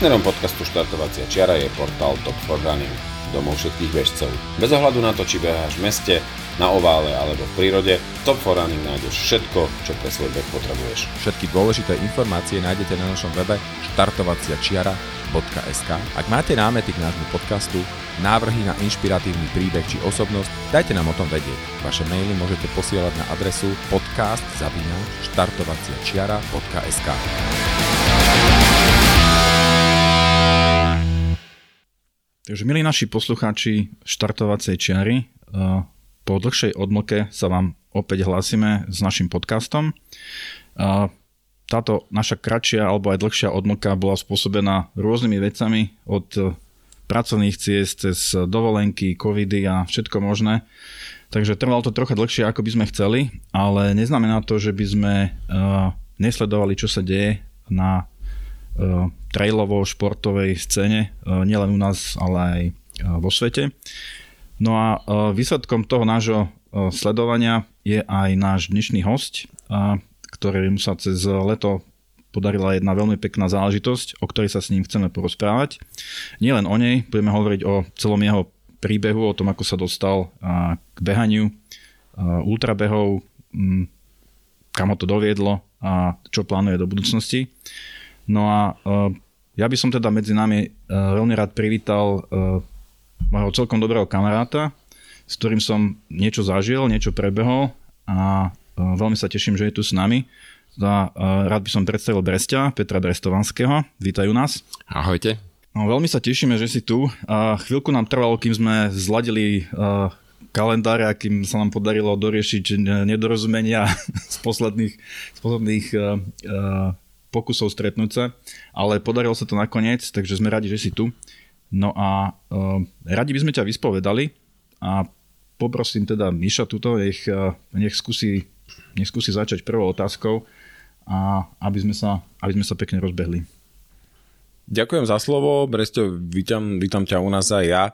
Partnerom podcastu Štartovacia čiara je portál Top for Running, domov všetkých bežcov. Bez ohľadu na to, či beháš v meste, na ovále alebo v prírode, Top for Running nájdeš všetko, čo pre svoj beh potrebuješ. Všetky dôležité informácie nájdete na našom webe štartovaciačiara.sk Ak máte námety k nášmu podcastu, návrhy na inšpiratívny príbeh či osobnosť, dajte nám o tom vedieť. Vaše maily môžete posielať na adresu podcast.štartovaciačiara.sk Takže milí naši poslucháči štartovacej čiary, eh, po dlhšej odmlke sa vám opäť hlásime s našim podcastom. Eh, táto naša kratšia alebo aj dlhšia odmlka bola spôsobená rôznymi vecami od eh, pracovných ciest cez dovolenky, covidy a všetko možné. Takže trvalo to trocha dlhšie, ako by sme chceli, ale neznamená to, že by sme nesledovali, čo sa deje na trailovo-športovej scéne, nielen u nás, ale aj vo svete. No a výsledkom toho nášho sledovania je aj náš dnešný host, ktorým sa cez leto podarila jedna veľmi pekná záležitosť, o ktorej sa s ním chceme porozprávať. Nielen o nej, budeme hovoriť o celom jeho príbehu, o tom, ako sa dostal k behaniu, ultrabehov, kam ho to doviedlo a čo plánuje do budúcnosti. No a uh, ja by som teda medzi nami uh, veľmi rád privítal uh, môjho celkom dobrého kamaráta, s ktorým som niečo zažil, niečo prebehol a veľmi sa teším, že je tu s nami. A, uh, rád by som predstavil Brestia, Petra Brestovanského. Vítajú nás. Ahojte. No, veľmi sa tešíme, že si tu. A chvíľku nám trvalo, kým sme zladili uh, kalendáre a kým sa nám podarilo doriešiť nedorozumenia z posledných, z posledných uh, uh, pokusov stretnúť sa, ale podarilo sa to nakoniec, takže sme radi, že si tu. No a uh, radi by sme ťa vyspovedali a poprosím teda Miša tuto, nech, uh, nech, skúsi, nech skúsi začať prvou otázkou a aby sme sa, aby sme sa pekne rozbehli. Ďakujem za slovo, Bresto, vítam, vítam ťa u nás aj ja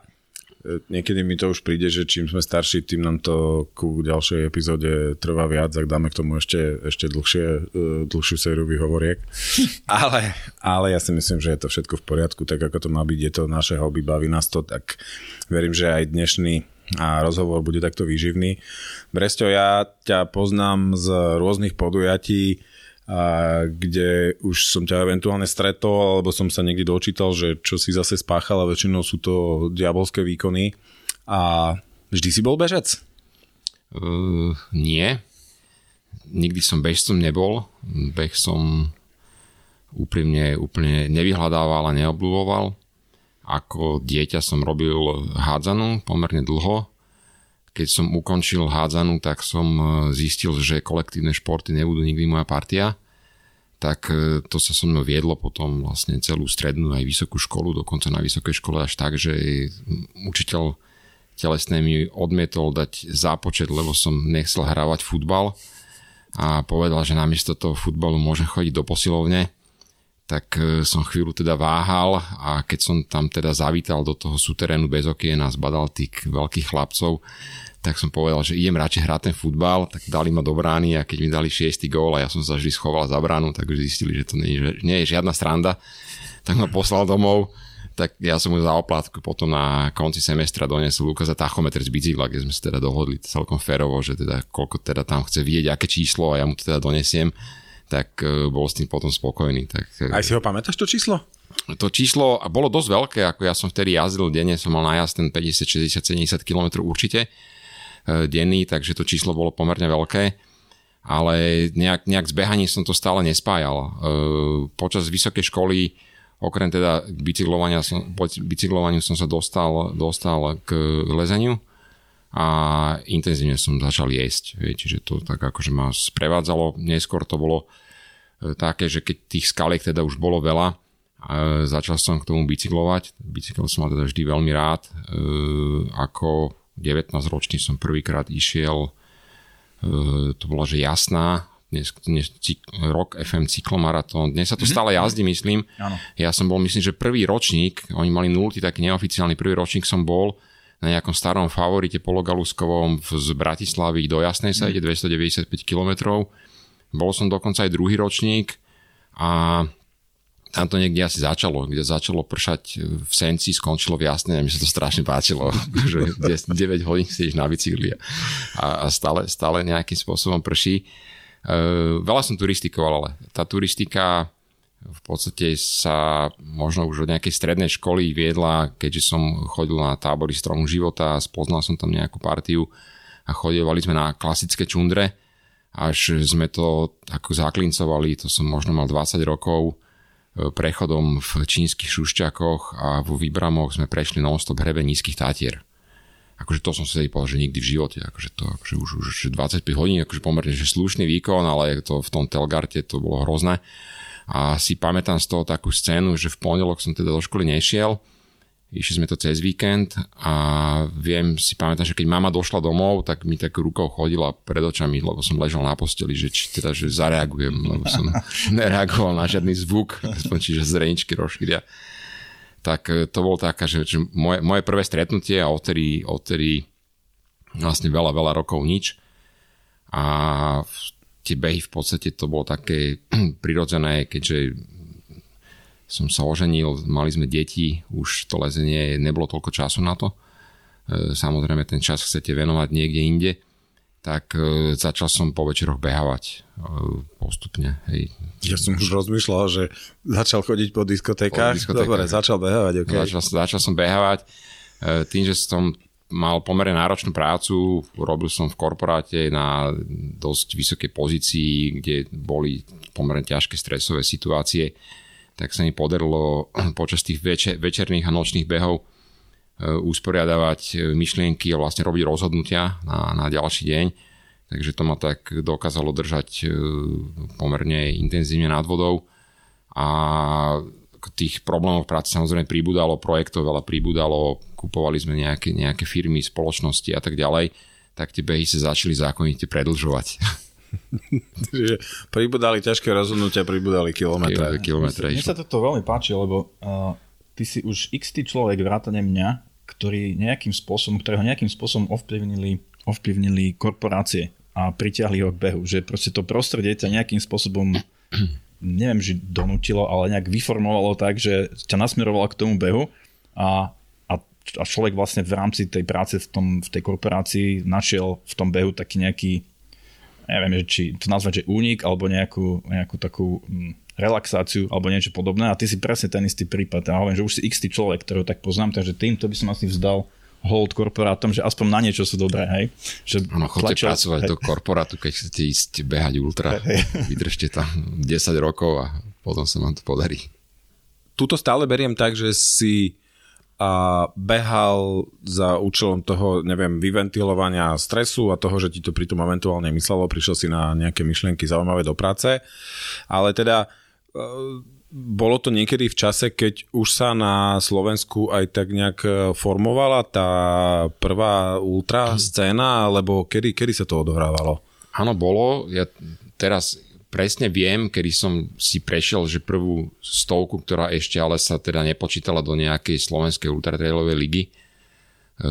niekedy mi to už príde, že čím sme starší, tým nám to ku ďalšej epizóde trvá viac, tak dáme k tomu ešte, ešte dlhšie, e, dlhšiu sériu vyhovoriek. ale, ale ja si myslím, že je to všetko v poriadku, tak ako to má byť, je to naše hobby, baví nás to, tak verím, že aj dnešný a rozhovor bude takto výživný. Bresťo, ja ťa poznám z rôznych podujatí, a kde už som ťa eventuálne stretol, alebo som sa niekde dočítal, že čo si zase spáchal a väčšinou sú to diabolské výkony. A vždy si bol bežec? Uh, nie. Nikdy som bežcom nebol. Beh som úprimne úplne nevyhľadával a neobľúvoval. Ako dieťa som robil hádzanú pomerne dlho keď som ukončil hádzanú, tak som e, zistil, že kolektívne športy nebudú nikdy moja partia. Tak e, to sa so mnou viedlo potom vlastne celú strednú aj vysokú školu, dokonca na vysokej škole až tak, že učiteľ telesné mi odmietol dať zápočet, lebo som nechcel hrávať futbal a povedal, že namiesto toho futbalu môžem chodiť do posilovne tak e, som chvíľu teda váhal a keď som tam teda zavítal do toho súterénu bez okien a zbadal tých veľkých chlapcov, tak som povedal, že idem radšej hrať ten futbal, tak dali ma do brány a keď mi dali šiestý gól a ja som sa vždy schoval za bránu, tak už zistili, že to nie, je, nie je žiadna stranda, tak ma poslal domov tak ja som mu za oplátku potom na konci semestra donesol ukázať tachometr z bicykla, kde sme sa teda dohodli celkom férovo, že teda koľko teda tam chce vidieť, aké číslo a ja mu to teda donesiem, tak uh, bol s tým potom spokojný. Tak, uh, Aj si ho pamätáš to číslo? To číslo bolo dosť veľké, ako ja som vtedy jazdil denne, som mal najazd ten 50, 60, 70 km určite E, denný, takže to číslo bolo pomerne veľké ale nejak, nejak behaní som to stále nespájal. E, počas vysokej školy, okrem teda bicyklovania, som, bicyklovaniu som sa dostal, dostal k lezeniu a intenzívne som začal jesť. Čiže to tak akože ma sprevádzalo. Neskôr to bolo e, také, že keď tých skaliek teda už bolo veľa, začal som k tomu bicyklovať. Bicykel som mal teda vždy veľmi rád. Ako 19 ročný som prvýkrát išiel, e, to bola že jasná, dnes, dnes rok FM cyklomaratón. Dnes sa to mm-hmm. stále jazdí, myslím. Ano. Ja som bol, myslím, že prvý ročník, oni mali nultý taký neoficiálny prvý ročník som bol na nejakom starom favorite pologaluskovom z Bratislavy do Jasnej sa mm. ide 295 km. Bol som dokonca aj druhý ročník a tam to niekde asi začalo, kde začalo pršať v Senci, skončilo v Jasne a mi sa to strašne páčilo, že 9 hodín sedíš na bicykli a, a stále, stále nejakým spôsobom prší. Uh, veľa som turistikoval, ale tá turistika v podstate sa možno už od nejakej strednej školy viedla, keďže som chodil na tábory stromu života, spoznal som tam nejakú partiu a chodívali sme na klasické čundre, až sme to ako zaklincovali, to som možno mal 20 rokov, prechodom v čínskych šušťakoch a vo Vybramoch sme prešli non-stop hrebe nízkych tátier. Akože to som si povedal, že nikdy v živote. Akože to akože už, už 25 hodín, akože pomerne že slušný výkon, ale to v tom Telgarte to bolo hrozné. A si pamätám z toho takú scénu, že v pondelok som teda do školy nešiel Išli sme to cez víkend a viem, si pamätám, že keď mama došla domov, tak mi tak rukou chodila pred očami, lebo som ležal na posteli, že či teda, že zareagujem, lebo som nereagoval na žiadny zvuk, aspoň čiže zreničky rozšíria. Tak e, to bolo taká, že, že moje, moje prvé stretnutie a odtedy, odtedy vlastne veľa, veľa rokov nič. A tie behy v podstate to bolo také prirodzené, keďže som sa oženil, mali sme deti, už to lezenie nebolo toľko času na to. E, samozrejme ten čas chcete venovať niekde inde, tak e, začal som po večeroch behávať e, postupne. Hej. Ja som už rozmýšľal, že začal chodiť po diskotékach. Po diskotékach. Dobre, začal behávať. Okay. Začal, začal som behávať. Tým, že som mal pomerne náročnú prácu, robil som v korporáte na dosť vysokej pozícii, kde boli pomerne ťažké stresové situácie tak sa mi podarilo počas tých večer, večerných a nočných behov e, usporiadavať e, myšlienky a vlastne robiť rozhodnutia na, na ďalší deň. Takže to ma tak dokázalo držať e, pomerne intenzívne nad vodou. A tých problémov v práci samozrejme pribudalo, projektov veľa pribudalo, kupovali sme nejaké, nejaké firmy, spoločnosti a tak ďalej, tak tie behy sa začali zákonite predlžovať. pribudali ťažké rozhodnutia, pribudali kilometre. kilometre Mne sa toto veľmi páči, lebo uh, ty si už x človek, vrátane mňa, ktorý nejakým spôsobom, ktorého nejakým spôsobom ovplyvnili, ovplyvnili korporácie a pritiahli ho k behu. Že proste to prostredie ťa nejakým spôsobom neviem, že donútilo, ale nejak vyformovalo tak, že ťa nasmerovalo k tomu behu a, a, a človek vlastne v rámci tej práce v, tom, v tej korporácii našiel v tom behu taký nejaký neviem, či to nazvať, že únik alebo nejakú, nejakú takú hm, relaxáciu alebo niečo podobné a ty si presne ten istý prípad. Ja hovorím, že už si x človek, ktorého tak poznám, takže týmto by som asi vzdal hold korporátom, že aspoň na niečo sú dobré, hej. Že ano, chodte tlačia, pracovať hej. do korporátu, keď chcete ísť behať ultra, hej. vydržte tam 10 rokov a potom sa vám to podarí. Tuto stále beriem tak, že si a behal za účelom toho, neviem, vyventilovania stresu a toho, že ti to pritom eventuálne myslelo, prišiel si na nejaké myšlienky zaujímavé do práce, ale teda e, bolo to niekedy v čase, keď už sa na Slovensku aj tak nejak e, formovala tá prvá ultra scéna, alebo kedy, kedy sa to odohrávalo? Áno, bolo. Ja teraz presne viem, kedy som si prešiel, že prvú stovku, ktorá ešte ale sa teda nepočítala do nejakej slovenskej ultratrailovej ligy. E,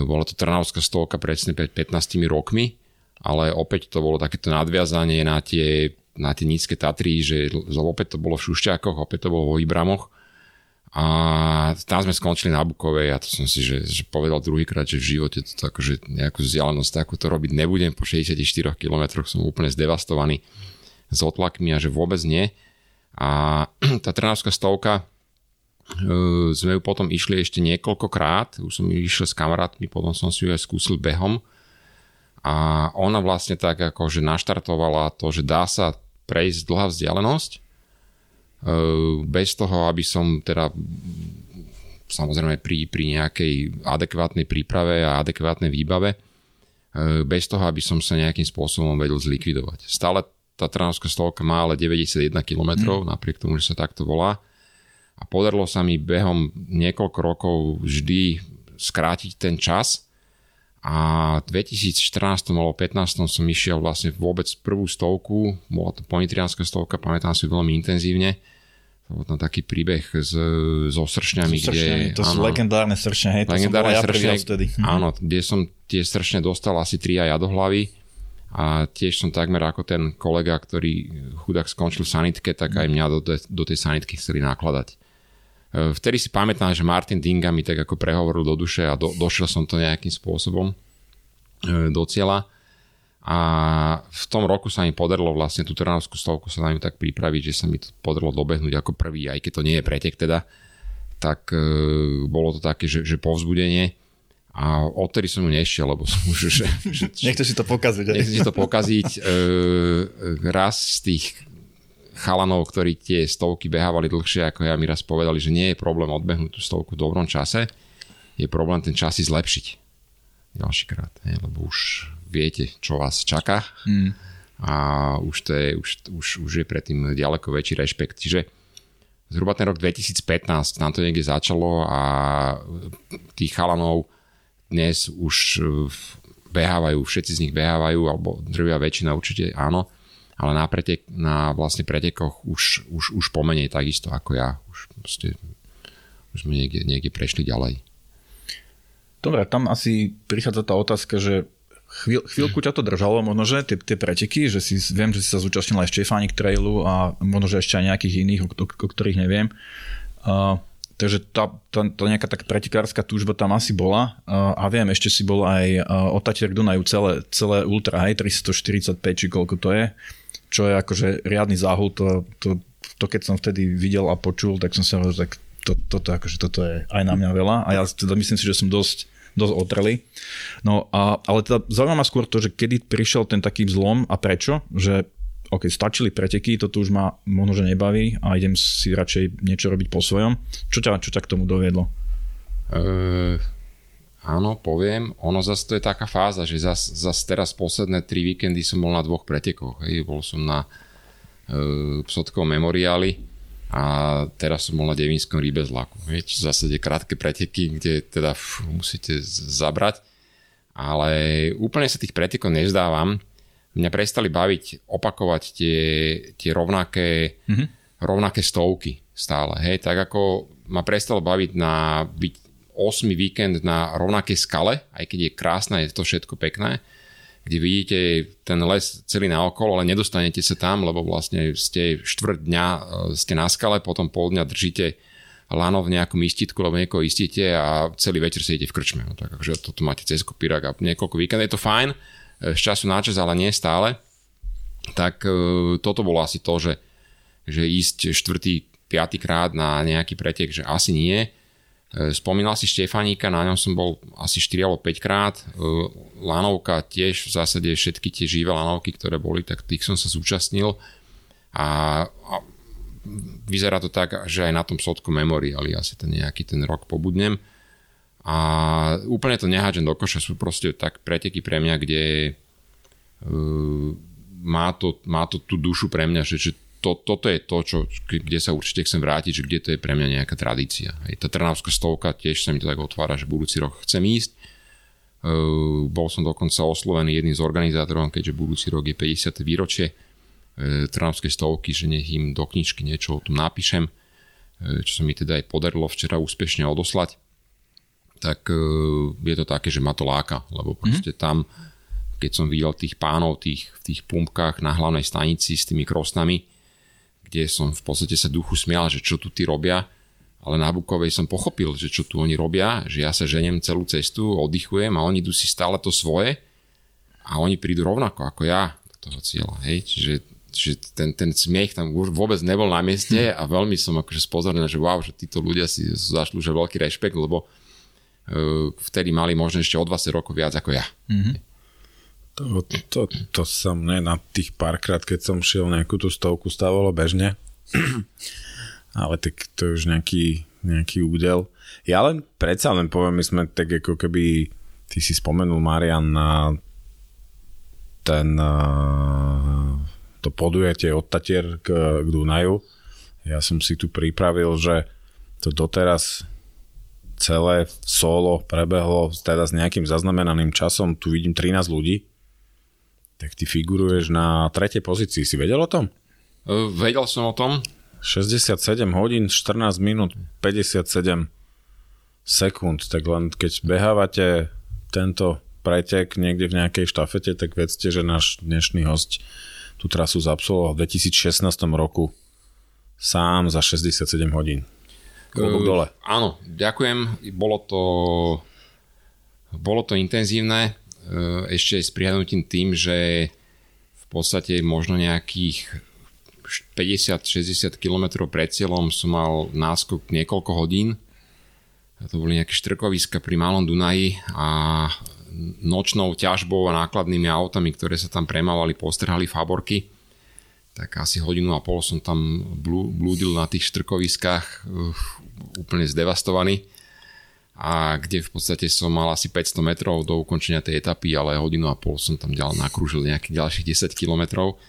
bola to Trnavská stovka presne pred 15 rokmi, ale opäť to bolo takéto nadviazanie na tie, na tie nízke Tatry, že opäť to bolo v Šušťákoch, opäť to bolo vo Ibramoch. A tam sme skončili na Bukovej a to som si že, že povedal druhýkrát, že v živote to akože nejakú vzdialenosť takúto robiť nebudem. Po 64 km som úplne zdevastovaný s otlakmi a že vôbec nie. A tá Trnavská stovka, e, sme ju potom išli ešte niekoľkokrát, už som išiel s kamarátmi, potom som si ju aj skúsil behom a ona vlastne tak ako, že naštartovala to, že dá sa prejsť dlhá vzdialenosť e, bez toho, aby som teda samozrejme pri, pri nejakej adekvátnej príprave a adekvátnej výbave e, bez toho, aby som sa nejakým spôsobom vedel zlikvidovať. Stále tá Trnavská stovka má ale 91 km, mm. napriek tomu, že sa takto volá. A podarilo sa mi behom niekoľko rokov vždy skrátiť ten čas. A v 2014 alebo 2015 som išiel vlastne vôbec prvú stovku, bola to ponitrianská stovka, pamätám si veľmi intenzívne. To bol tam taký príbeh s, so sršňami, kde... To sú áno, legendárne sršne, hej, to legendárne som ja sršne, Áno, kde som tie sršne dostal asi 3 aj ja do hlavy a tiež som takmer ako ten kolega, ktorý chudák skončil v sanitke, tak aj mňa do, do tej sanitky chceli nakladať. E, vtedy si pamätám, že Martin Dinga mi tak ako prehovoril do duše a do, došiel som to nejakým spôsobom e, do cieľa. A v tom roku sa mi podarilo vlastne tú Trnavskú stovku sa na ňu tak pripraviť, že sa mi to podarilo dobehnúť ako prvý, aj keď to nie je pretek teda, tak e, bolo to také, že, že povzbudenie a odtedy som ju nešiel, lebo som už... Že, že, Nechce si to pokaziť. Nechce si to pokaziť. E, raz z tých chalanov, ktorí tie stovky behávali dlhšie ako ja, mi raz povedali, že nie je problém odbehnúť tú stovku v dobrom čase, je problém ten čas si zlepšiť. Ďalší krát, ne? lebo už viete, čo vás čaká mm. a už, to je, už, už, už je predtým ďaleko väčší rešpekt. Čiže zhruba ten rok 2015 tam to niekde začalo a tých chalanov dnes už e, behávajú, všetci z nich behávajú, alebo drvia väčšina určite áno, ale na, pretek, na vlastne pretekoch už, už, už pomenej takisto ako ja. Už, proste, už sme niekde, niekde prešli ďalej. Dobre, tam asi prichádza tá otázka, že chvíľ, chvíľku ťa to držalo, možno, že tie, tie preteky, že si, viem, že si sa zúčastnil aj Štefánik Trailu a možno, že ešte aj nejakých iných, o, o, o ktorých neviem. Uh, Takže tá, tá, tá nejaká tak pretekárska túžba tam asi bola. A viem, ešte si bol aj od Tatier Dunaju celé, celé ultra, hej, 345 či koľko to je. Čo je akože riadny záhul, to, to, to keď som vtedy videl a počul, tak som sa hovoril, tak to, toto, akože toto je aj na mňa veľa. A ja teda myslím si, že som dosť, dosť otrelý. No a, ale teda zaujíma ma skôr to, že kedy prišiel ten taký zlom a prečo, že OK, stačili preteky, toto už ma možno, že nebaví a idem si radšej niečo robiť po svojom. Čo ťa, čo ťa k tomu doviedlo? Uh, áno, poviem. Ono zase to je taká fáza, že zase zas teraz posledné tri víkendy som bol na dvoch pretekoch. Hej. Bol som na uh, Psotkovom memoriáli a teraz som bol na Devinskom rýbezlaku. Hej, čo v zásade krátke preteky, kde teda fú, musíte zabrať. Ale úplne sa tých pretekov nezdávam mňa prestali baviť opakovať tie, tie rovnaké, mm-hmm. rovnaké stovky stále. Hej, tak ako ma prestalo baviť na byť 8 víkend na rovnakej skale, aj keď je krásne, je to všetko pekné, kde vidíte ten les celý naokolo, ale nedostanete sa tam, lebo vlastne ste štvrt dňa e, ste na skale, potom pol dňa držíte lano v nejakom istitku, lebo niekoho istíte a celý večer sedíte v krčme. No, tak akože toto máte cez kopírak a niekoľko víkend, je to fajn, z času na čas, ale nie stále, tak e, toto bolo asi to, že, že ísť štvrtý, piatý krát na nejaký pretek, že asi nie. E, spomínal si Štefaníka, na ňom som bol asi 4 alebo 5 krát. E, lanovka tiež v zásade všetky tie živé lanovky, ktoré boli, tak tých som sa zúčastnil. A, a vyzerá to tak, že aj na tom Sotku Memoriali asi ten nejaký ten rok pobudnem. A úplne to nehádžem do koša, sú proste tak preteky pre mňa, kde uh, má, to, má to tú dušu pre mňa, že, že to, toto je to, čo, kde sa určite chcem vrátiť, že kde to je pre mňa nejaká tradícia. Aj tá Trnavská stovka tiež sa mi to tak otvára, že budúci rok chcem ísť. Uh, bol som dokonca oslovený jedným z organizátorov, keďže budúci rok je 50. výročie uh, Trnavskej stovky, že nech im do knižky niečo o tom napíšem, uh, čo sa mi teda aj podarilo včera úspešne odoslať tak e, je to také, že ma to láka, lebo proste mm-hmm. tam, keď som videl tých pánov tých, v tých pumpkách na hlavnej stanici s tými krosnami, kde som v podstate sa duchu smial, že čo tu tí robia, ale na Bukovej som pochopil, že čo tu oni robia, že ja sa ženiem celú cestu, oddychujem a oni idú si stále to svoje a oni prídu rovnako ako ja do toho cieľa. Hej? Čiže, že ten, ten smiech tam už vôbec nebol na mieste a veľmi som akože spozornený, že wow, že títo ľudia si zašlúžia veľký rešpekt, lebo vtedy mali možno ešte o 20 rokov viac ako ja. Mm-hmm. To, to, to sa mne na tých párkrát, keď som šiel nejakú tú stovku, stávalo bežne. Ale tak to je už nejaký, nejaký údel. Ja len predsa len poviem, my sme tak ako keby, ty si spomenul Marian na ten uh, to podujatie od Tatier k, k Dunaju. Ja som si tu pripravil, že to doteraz celé solo prebehlo teda s nejakým zaznamenaným časom, tu vidím 13 ľudí, tak ty figuruješ na tretej pozícii. Si vedel o tom? Uh, vedel som o tom. 67 hodín, 14 minút, 57 sekúnd, tak len keď behávate tento pretek niekde v nejakej štafete, tak vedzte, že náš dnešný host tú trasu zabsolvoval v 2016 roku sám za 67 hodín. Klobúk Uh, dole. Áno, ďakujem. Bolo to, bolo to intenzívne, uh, ešte s prihľadnutím tým, že v podstate možno nejakých 50-60 km pred cieľom som mal náskok niekoľko hodín. A to boli nejaké štrkoviska pri Malom Dunaji a nočnou ťažbou a nákladnými autami, ktoré sa tam premávali, postrhali faborky. Tak asi hodinu a pol som tam blú- blúdil na tých štrkoviskách úplne zdevastovaný a kde v podstate som mal asi 500 metrov do ukončenia tej etapy, ale hodinu a pol som tam ďalej nakrúžil nejakých ďalších 10 kilometrov.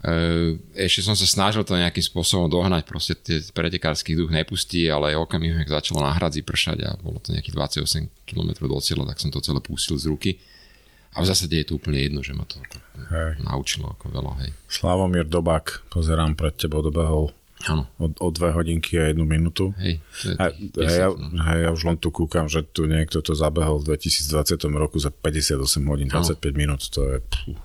E, Ešte som sa snažil to nejakým spôsobom dohnať, proste tie pretekársky duch nepustí, ale okamih začalo na hradzi pršať a bolo to nejakých 28 km do cieľa, tak som to celé pustil z ruky. A v zásade je to úplne jedno, že ma to Hej. naučilo ako veľa, hej. Slavomír Dobák, pozerám pred tebou, dobehol Áno, o, o dve hodinky a jednu minútu. hej, to je A, hej, ja, 10, no. hej, ja už len tu kúkam, že tu niekto to zabehol v 2020 roku za 58 hodín, 25 minút, to je pú,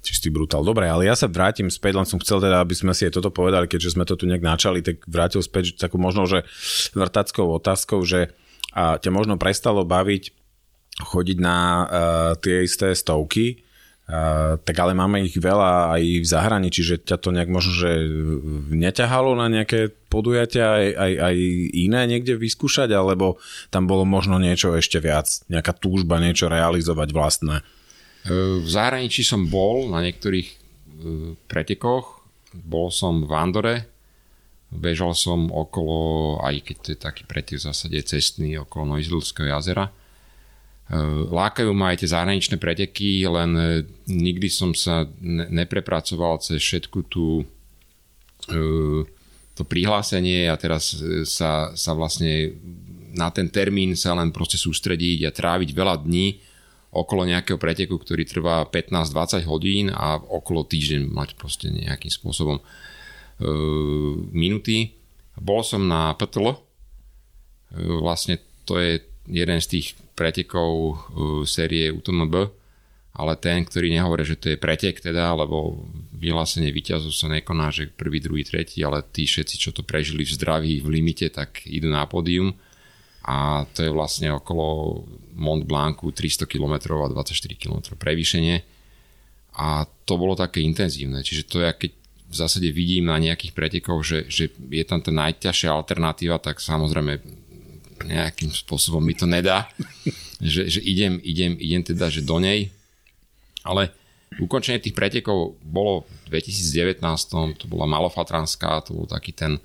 čistý brutál. Dobre, ale ja sa vrátim späť, len som chcel teda, aby sme si aj toto povedali, keďže sme to tu nejak načali, tak vrátil späť takú možno, že vrtackou otázkou, že a ťa možno prestalo baviť chodiť na uh, tie isté stovky, Uh, tak ale máme ich veľa aj v zahraničí, že ťa to nejak možno, že neťahalo na nejaké podujatia aj, aj, aj iné niekde vyskúšať, alebo tam bolo možno niečo ešte viac, nejaká túžba niečo realizovať vlastné. E, V zahraničí som bol na niektorých pretekoch. Bol som v Andore, bežal som okolo, aj keď to je taký pretek v zásade cestný, okolo Noizilského jazera. E, Lákajú ma aj tie zahraničné preteky, len e, nikdy som sa ne- neprepracoval cez všetku tú e, to prihlásenie a teraz sa, sa vlastne na ten termín sa len proste sústrediť a tráviť veľa dní okolo nejakého preteku, ktorý trvá 15-20 hodín a okolo týždeň mať proste nejakým spôsobom e, minuty. Bol som na PTL, vlastne to je jeden z tých pretekov e, série UTMB, ale ten, ktorý nehovorí, že to je pretek teda, lebo vyhlásenie víťazov sa nekoná, že prvý, druhý, tretí, ale tí všetci, čo to prežili v zdraví, v limite, tak idú na pódium. A to je vlastne okolo Mont Blancu 300 km a 24 km prevýšenie. A to bolo také intenzívne, čiže to ja keď v zásade vidím na nejakých pretekoch, že, že je tam tá najťažšia alternatíva, tak samozrejme nejakým spôsobom mi to nedá, že, že idem, idem, idem teda, že do nej, ale ukončenie tých pretekov bolo v 2019, to bola Malofatranská, to bol taký ten e,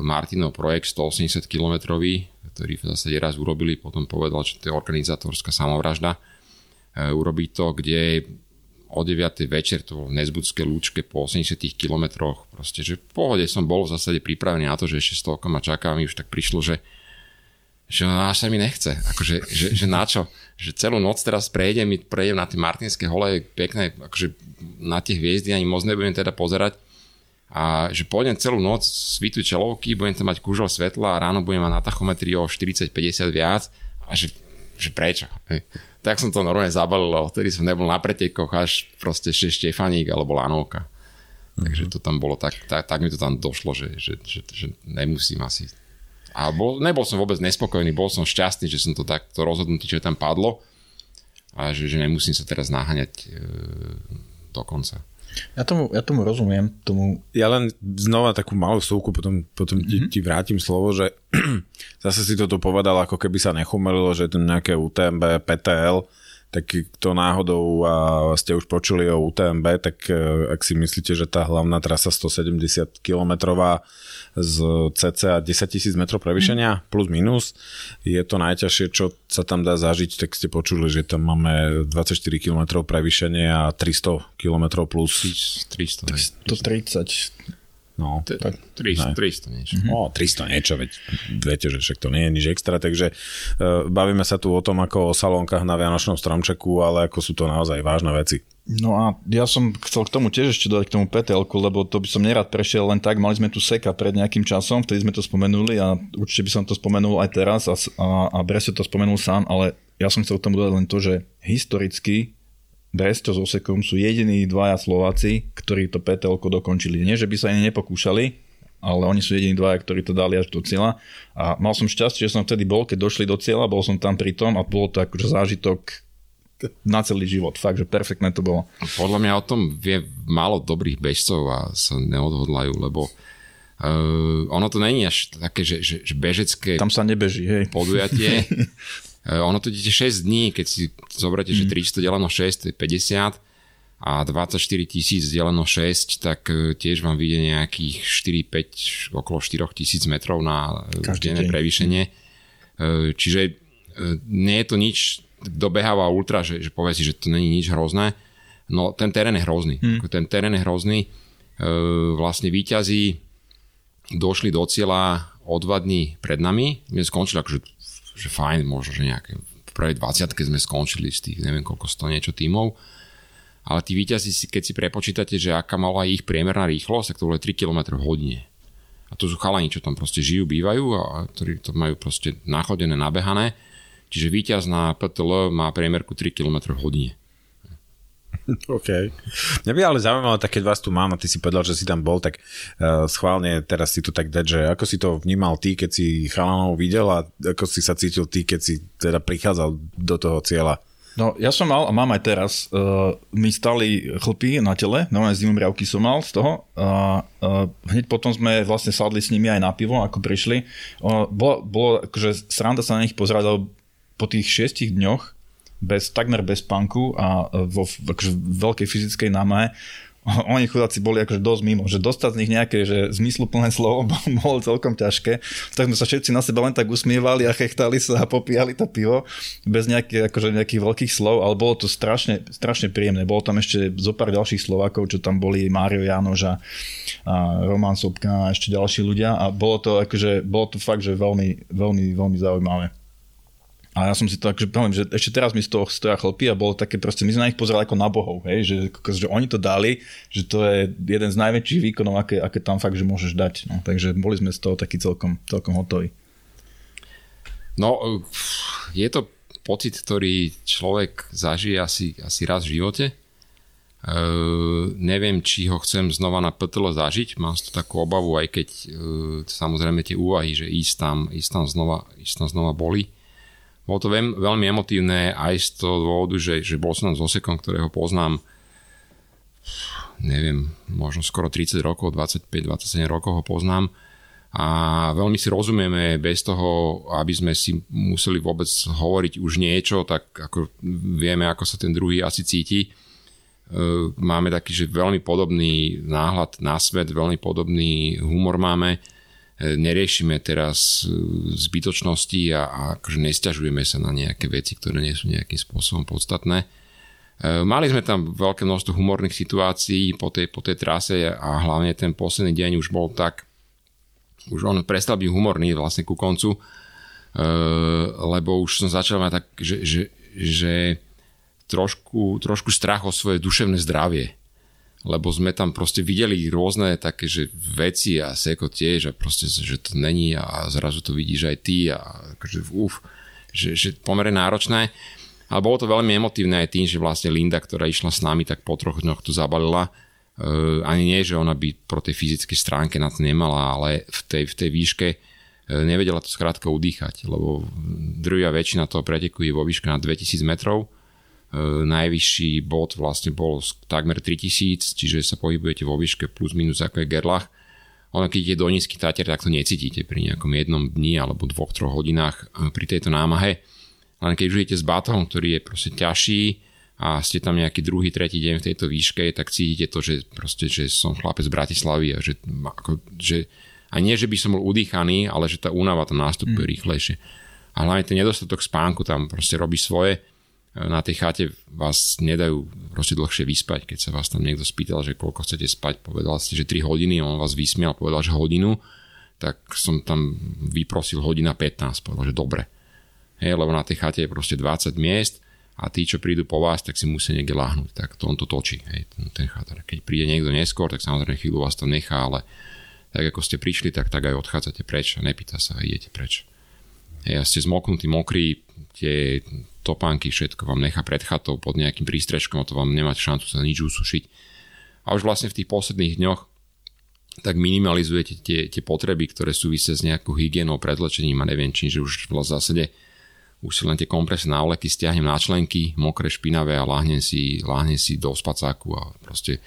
Martinov projekt 180 km, ktorý v zásade raz urobili, potom povedal, že to je organizátorská samovražda. E, Urobiť to, kde o 9. večer to bolo v Nezbudské lúčke po 80 km, proste, že v pohode som bol v zásade pripravený na to, že ešte stovka ma čaká, mi už tak prišlo, že že no, až sa mi nechce. Akože, že, že na čo? Že celú noc teraz prejdem, prejdem na tie Martinské hole, pekné, akože na tie hviezdy ani moc nebudem teda pozerať. A že pôjdem celú noc, svitu čelovky, budem tam mať kúžel svetla a ráno budem mať na tachometri o 40-50 viac a že, že prečo? Hej. Tak som to normálne zabalil, vtedy som nebol na pretekoch až proste Štefaník alebo Lanovka. Takže to tam bolo tak, tak, tak mi to tam došlo, že, že, že, že nemusím asi a bol, nebol som vôbec nespokojný, bol som šťastný, že som to takto rozhodnutie, čo tam padlo. A že, že nemusím sa teraz naháňať e, do konca. Ja tomu, ja tomu rozumiem, tomu Ja len znova takú malú súku, potom, potom ti, ti vrátim slovo, že zase si toto povedal, ako keby sa nechumelilo, že je to nejaké UTMB, PTL, tak kto náhodou a ste už počuli o UTMB, tak e, ak si myslíte, že tá hlavná trasa 170 km z cca 10 000 m prevýšenia, plus minus, je to najťažšie, čo sa tam dá zažiť, tak ste počuli, že tam máme 24 km prevýšenie a 300 km plus. 300, 330 no, T- tak 300, 300 niečo. No, 300 niečo, veď viete, že však to nie je nič extra, takže uh, bavíme sa tu o tom ako o salónkach na Vianočnom stromčeku, ale ako sú to naozaj vážne veci. No a ja som chcel k tomu tiež ešte dodať k tomu ptl lebo to by som nerad prešiel len tak. Mali sme tu seka pred nejakým časom, vtedy sme to spomenuli a určite by som to spomenul aj teraz a, a, a Brese to spomenul sám, ale ja som chcel tomu dodať len to, že historicky Bresto s Osekom sú jediní dvaja Slováci, ktorí to PTL dokončili. Nie, že by sa ani nepokúšali, ale oni sú jediní dvaja, ktorí to dali až do cieľa. A mal som šťastie, že som vtedy bol, keď došli do cieľa, bol som tam pri tom a bolo to akože zážitok na celý život. Fakt, že perfektné to bolo. Podľa mňa o tom vie málo dobrých bežcov a sa neodhodlajú, lebo uh, ono to není až také, že, že, že bežecké Tam sa nebeží, hej. podujatie. uh, ono to ide 6 dní, keď si zoberiete, mm. že 300 deleno 6 to je 50 a 24 tisíc deleno 6, tak uh, tiež vám vyjde nejakých 4-5, okolo 4 tisíc metrov na denné prevýšenie. Uh, čiže nie je to nič kto beháva ultra, že, že povie si, že to není nič hrozné. No ten terén je hrozný. Hmm. Ten terén je hrozný. E, vlastne výťazí došli do cieľa o dva dní pred nami. My skončili akože že fajn, možno, že nejaké v prvej 20 sme skončili z tých neviem koľko sto niečo tímov. Ale tí výťazí, keď si prepočítate, že aká mala ich priemerná rýchlosť, tak to bolo 3 km v hodine. A to sú chalani, čo tam proste žijú, bývajú a ktorí to majú proste nachodené, nabehané Čiže víťaz na PTL má priemerku 3 km v hodine. OK. Mňa by ale zaujímalo, tak keď vás tu mám a ty si povedal, že si tam bol, tak uh, schválne teraz si tu tak dať, že ako si to vnímal ty, keď si chalanov videl a ako si sa cítil ty, keď si teda prichádzal do toho cieľa? No, ja som mal a mám aj teraz, uh, mi stali chlpy na tele, normálne zimomriavky som mal z toho a uh, hneď potom sme vlastne sadli s nimi aj na pivo, ako prišli. Uh, bolo, bolo akože sranda sa na nich pozerať, po tých šiestich dňoch bez, takmer bez panku a vo akože, veľkej fyzickej námahe oni chudáci boli akože dosť mimo, že dostať z nich nejaké že zmysluplné slovo bolo celkom ťažké. Tak sme sa všetci na seba len tak usmievali a chechtali sa a popíjali to pivo bez nejakých, akože nejakých veľkých slov, ale bolo to strašne, strašne príjemné. Bolo tam ešte zo pár ďalších Slovákov, čo tam boli Mário Janož a, a Roman Sobka a ešte ďalší ľudia a bolo to akože, bolo to fakt, že veľmi, veľmi, veľmi zaujímavé. A ja som si to akože poviem, že ešte teraz mi z toho stoja chlpy a bolo také proste, my sme na nich pozerali ako na bohov, hej, že, že oni to dali, že to je jeden z najväčších výkonov, aké, aké tam fakt, že môžeš dať. No, takže boli sme z toho taký celkom, celkom hotoví. No, je to pocit, ktorý človek zažije asi, asi raz v živote. Uh, neviem, či ho chcem znova na PTL zažiť, mám to takú obavu, aj keď uh, samozrejme tie úvahy, že ísť tam, ísť tam znova, ísť tam znova boli. Bolo to veľmi, veľmi emotívne aj z toho dôvodu, že, že bol som s Osekom, ktorého poznám neviem, možno skoro 30 rokov, 25-27 rokov ho poznám a veľmi si rozumieme bez toho, aby sme si museli vôbec hovoriť už niečo, tak ako vieme, ako sa ten druhý asi cíti. E, máme taký, že veľmi podobný náhľad na svet, veľmi podobný humor máme neriešime teraz e, zbytočnosti a, a akože nestiažujeme sa na nejaké veci, ktoré nie sú nejakým spôsobom podstatné. E, mali sme tam veľké množstvo humorných situácií po tej, po tej trase a hlavne ten posledný deň už bol tak, už on prestal byť humorný vlastne ku koncu, lebo už som začal mať tak, že, že, že trošku, trošku strach o svoje duševné zdravie lebo sme tam proste videli rôzne také, že veci a Seko tiež a proste, že to není a zrazu to vidíš aj ty a akože uf, že, že pomerne náročné. Ale bolo to veľmi emotívne aj tým, že vlastne Linda, ktorá išla s nami, tak po troch dňoch to zabalila. Uh, ani nie, že ona by pro tej fyzickej stránke na to nemala, ale v tej, v tej výške uh, nevedela to skrátka udýchať, lebo druhá väčšina toho preteku je vo výške na 2000 metrov E, najvyšší bod vlastne bol takmer 3000, čiže sa pohybujete vo výške plus minus ako je Gerlach. Ono keď ide do nízky Tater, tak to necítite pri nejakom jednom dni alebo dvoch, troch hodinách e, pri tejto námahe. Len keď žijete s batohom, ktorý je proste ťažší a ste tam nejaký druhý, tretí deň v tejto výške, tak cítite to, že proste, že som chlapec z Bratislavy a že, ako, že a nie, že by som bol udýchaný, ale že tá únava tam nástupuje mm. rýchlejšie. A hlavne ten nedostatok spánku tam proste robí svoje na tej chate vás nedajú proste dlhšie vyspať. Keď sa vás tam niekto spýtal, že koľko chcete spať, povedal ste, že 3 hodiny, on vás vysmial, povedal, že hodinu, tak som tam vyprosil hodina 15, povedal, že dobre. Hej, lebo na tej chate je proste 20 miest a tí, čo prídu po vás, tak si musia niekde láhnuť. Tak to on to točí, hej, ten, ten chatar. Keď príde niekto neskôr, tak samozrejme chvíľu vás to nechá, ale tak ako ste prišli, tak tak aj odchádzate preč a nepýta sa a idete preč. Hej, a ste zmoknutí, mokrí, tie topánky, všetko vám nechá pred chatou pod nejakým prístrežkom a to vám nemáte šancu sa nič usušiť. A už vlastne v tých posledných dňoch tak minimalizujete tie, tie potreby, ktoré súvisia s nejakou hygienou, predlečením a neviem čím, že už v zásade už si len tie kompresné návleky stiahnem na členky, mokré, špinavé a láhnem si, láhnem si do spacáku a proste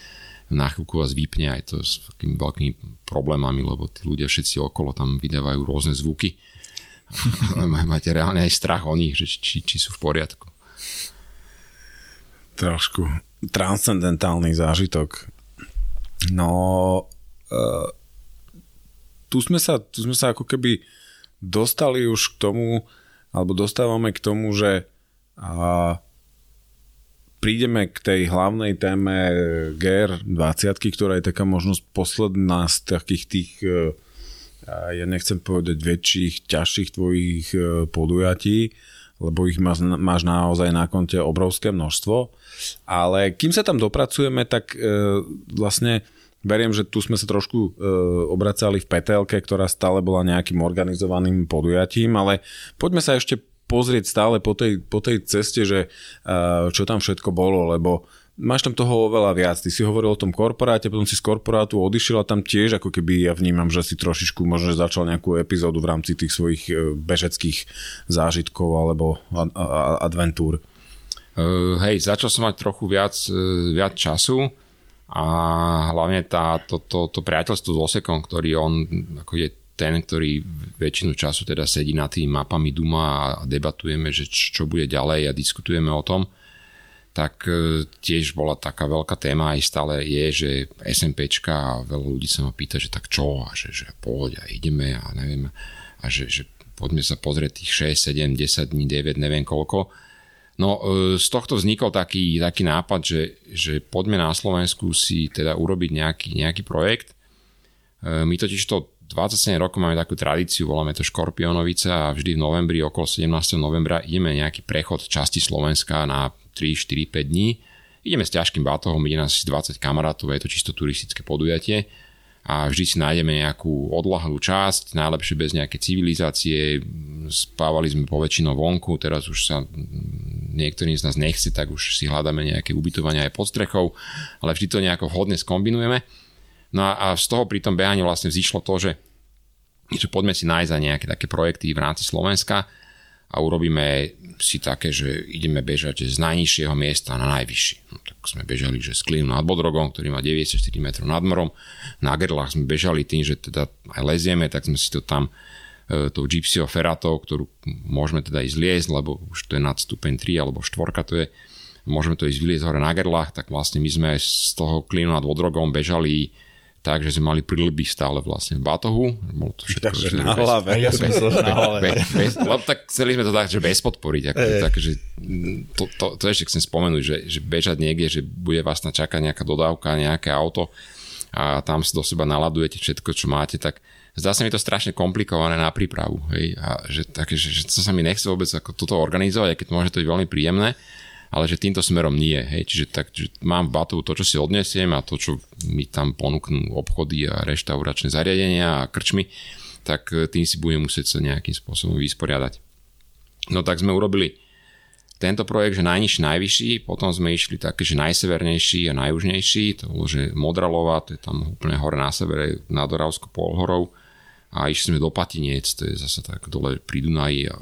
na chvíľku vás vypne aj to s takými veľkými problémami, lebo tí ľudia všetci okolo tam vydávajú rôzne zvuky. Máte reálne aj strach o nich, že či, či sú v poriadku. Trošku transcendentálny zážitok. No, uh, tu, sme sa, tu sme sa ako keby dostali už k tomu, alebo dostávame k tomu, že uh, prídeme k tej hlavnej téme GR20, ktorá je taká možnosť posledná z takých tých uh, ja nechcem povedať väčších, ťažších tvojich podujatí, lebo ich máš, máš naozaj na konte obrovské množstvo. Ale kým sa tam dopracujeme, tak e, vlastne beriem, že tu sme sa trošku e, obracali v petelke, ktorá stále bola nejakým organizovaným podujatím, ale poďme sa ešte pozrieť stále po tej, po tej ceste, že e, čo tam všetko bolo, lebo máš tam toho oveľa viac. Ty si hovoril o tom korporáte, potom si z korporátu odišiel a tam tiež ako keby ja vnímam, že si trošičku možno začal nejakú epizódu v rámci tých svojich e, bežeckých zážitkov alebo adventúr. Uh, hej, začal som mať trochu viac, uh, viac času a hlavne tá, to, to, to priateľstvo s Osekom, ktorý on ako je ten, ktorý väčšinu času teda sedí na tými mapami Duma a debatujeme, že čo bude ďalej a diskutujeme o tom, tak e, tiež bola taká veľká téma aj stále je, že SMPčka a veľa ľudí sa ma pýta, že tak čo a že, že poď a ideme a neviem a že, že poďme sa pozrieť tých 6, 7, 10 dní, 9, neviem koľko. No e, z tohto vznikol taký, taký nápad, že, že poďme na Slovensku si teda urobiť nejaký, nejaký projekt. E, my totiž to 27 rokov máme takú tradíciu, voláme to Škorpionovica a vždy v novembri, okolo 17. novembra ideme nejaký prechod časti Slovenska na 3, 4, 5 dní. Ideme s ťažkým batohom, ide nás 20 kamarátov, je to čisto turistické podujatie a vždy si nájdeme nejakú odlahlú časť, najlepšie bez nejaké civilizácie, spávali sme po väčšinou vonku, teraz už sa niektorým z nás nechce, tak už si hľadáme nejaké ubytovania aj pod strechou, ale vždy to nejako vhodne skombinujeme. No a, a z toho pri tom behaní vlastne vzýšlo to, že, že poďme si nájsť za nejaké také projekty v rámci Slovenska a urobíme si také, že ideme bežať z najnižšieho miesta na najvyšší. No, tak sme bežali, že z Klinu nad Bodrogom, ktorý má 94 metrov nad morom. Na Gerlach sme bežali tým, že teda aj lezieme, tak sme si to tam e, tou Gypsyo Ferratou, ktorú môžeme teda ísť liesť, lebo už to je nad stupeň 3 alebo 4 to je, môžeme to ísť vyliezť hore na Gerlach, tak vlastne my sme z toho Klinu nad Bodrogom bežali tak, že sme mali prilby stále vlastne v batohu. Bolo to všetko, Takže na hlave. Ja som bez, na hlave. Bez, bez, lebo tak chceli sme to tak, že bez podporiť. Ako, tak, že to, to, to, ešte chcem spomenúť, že, že bežať niekde, že bude vás na čakať nejaká dodávka, nejaké auto a tam si do seba naladujete všetko, čo máte, tak zdá sa mi to strašne komplikované na prípravu. Hej? A že, také, že, že to sa mi nechce vôbec ako toto organizovať, aj keď môže to byť veľmi príjemné ale že týmto smerom nie. Hej. Čiže tak, že mám v batu to, čo si odnesiem a to, čo mi tam ponúknú obchody a reštauračné zariadenia a krčmy, tak e, tým si budem musieť sa nejakým spôsobom vysporiadať. No tak sme urobili tento projekt, že najnižší, najvyšší, potom sme išli také, že najsevernejší a najjužnejší, to bolo, že Modralova, to je tam úplne hore na severe, nad Oravskou polhorou a išli sme do Patiniec, to je zase tak dole pri Dunaji a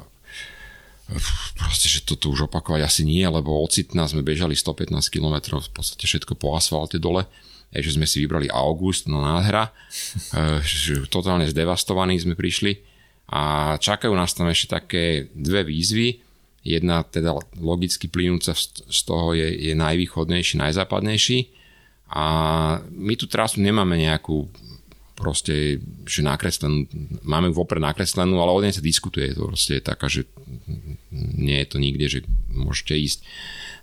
proste, že toto už opakovať asi nie, lebo ocitná sme bežali 115 km, v podstate všetko po asfalte dole, aj že sme si vybrali august, no nádhera, že totálne zdevastovaní sme prišli. A čakajú nás tam ešte také dve výzvy, jedna teda logicky plynúca z toho je, je najvýchodnejší, najzápadnejší. A my tu trasu nemáme nejakú proste, že nakreslenú, máme vopred nakreslenú, ale o nej sa diskutuje, to proste je taká, že nie je to nikde, že môžete ísť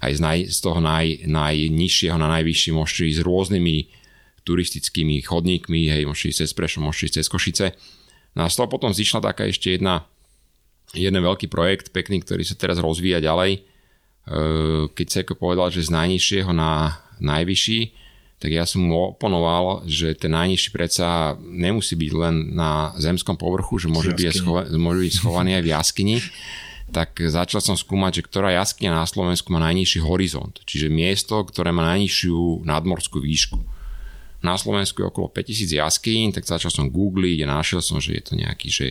aj z, naj, z toho naj, najnižšieho na najvyšší, môžete ísť rôznymi turistickými chodníkmi, hej, môžete ísť cez Prešov, môžete ísť cez Košice. No a z toho potom zišla taká ešte jedna, jeden veľký projekt, pekný, ktorý sa teraz rozvíja ďalej. E, keď Seko povedal, že z najnižšieho na najvyšší, tak ja som mu oponoval, že ten najnižší predsa nemusí byť len na zemskom povrchu, že môže byť, schova- môže byť schovaný aj v jaskyni. Tak začal som skúmať, že ktorá jaskyňa na Slovensku má najnižší horizont, čiže miesto, ktoré má najnižšiu nadmorskú výšku. Na Slovensku je okolo 5000 jaskýň, tak začal som googliť a našiel som, že je to nejaký, že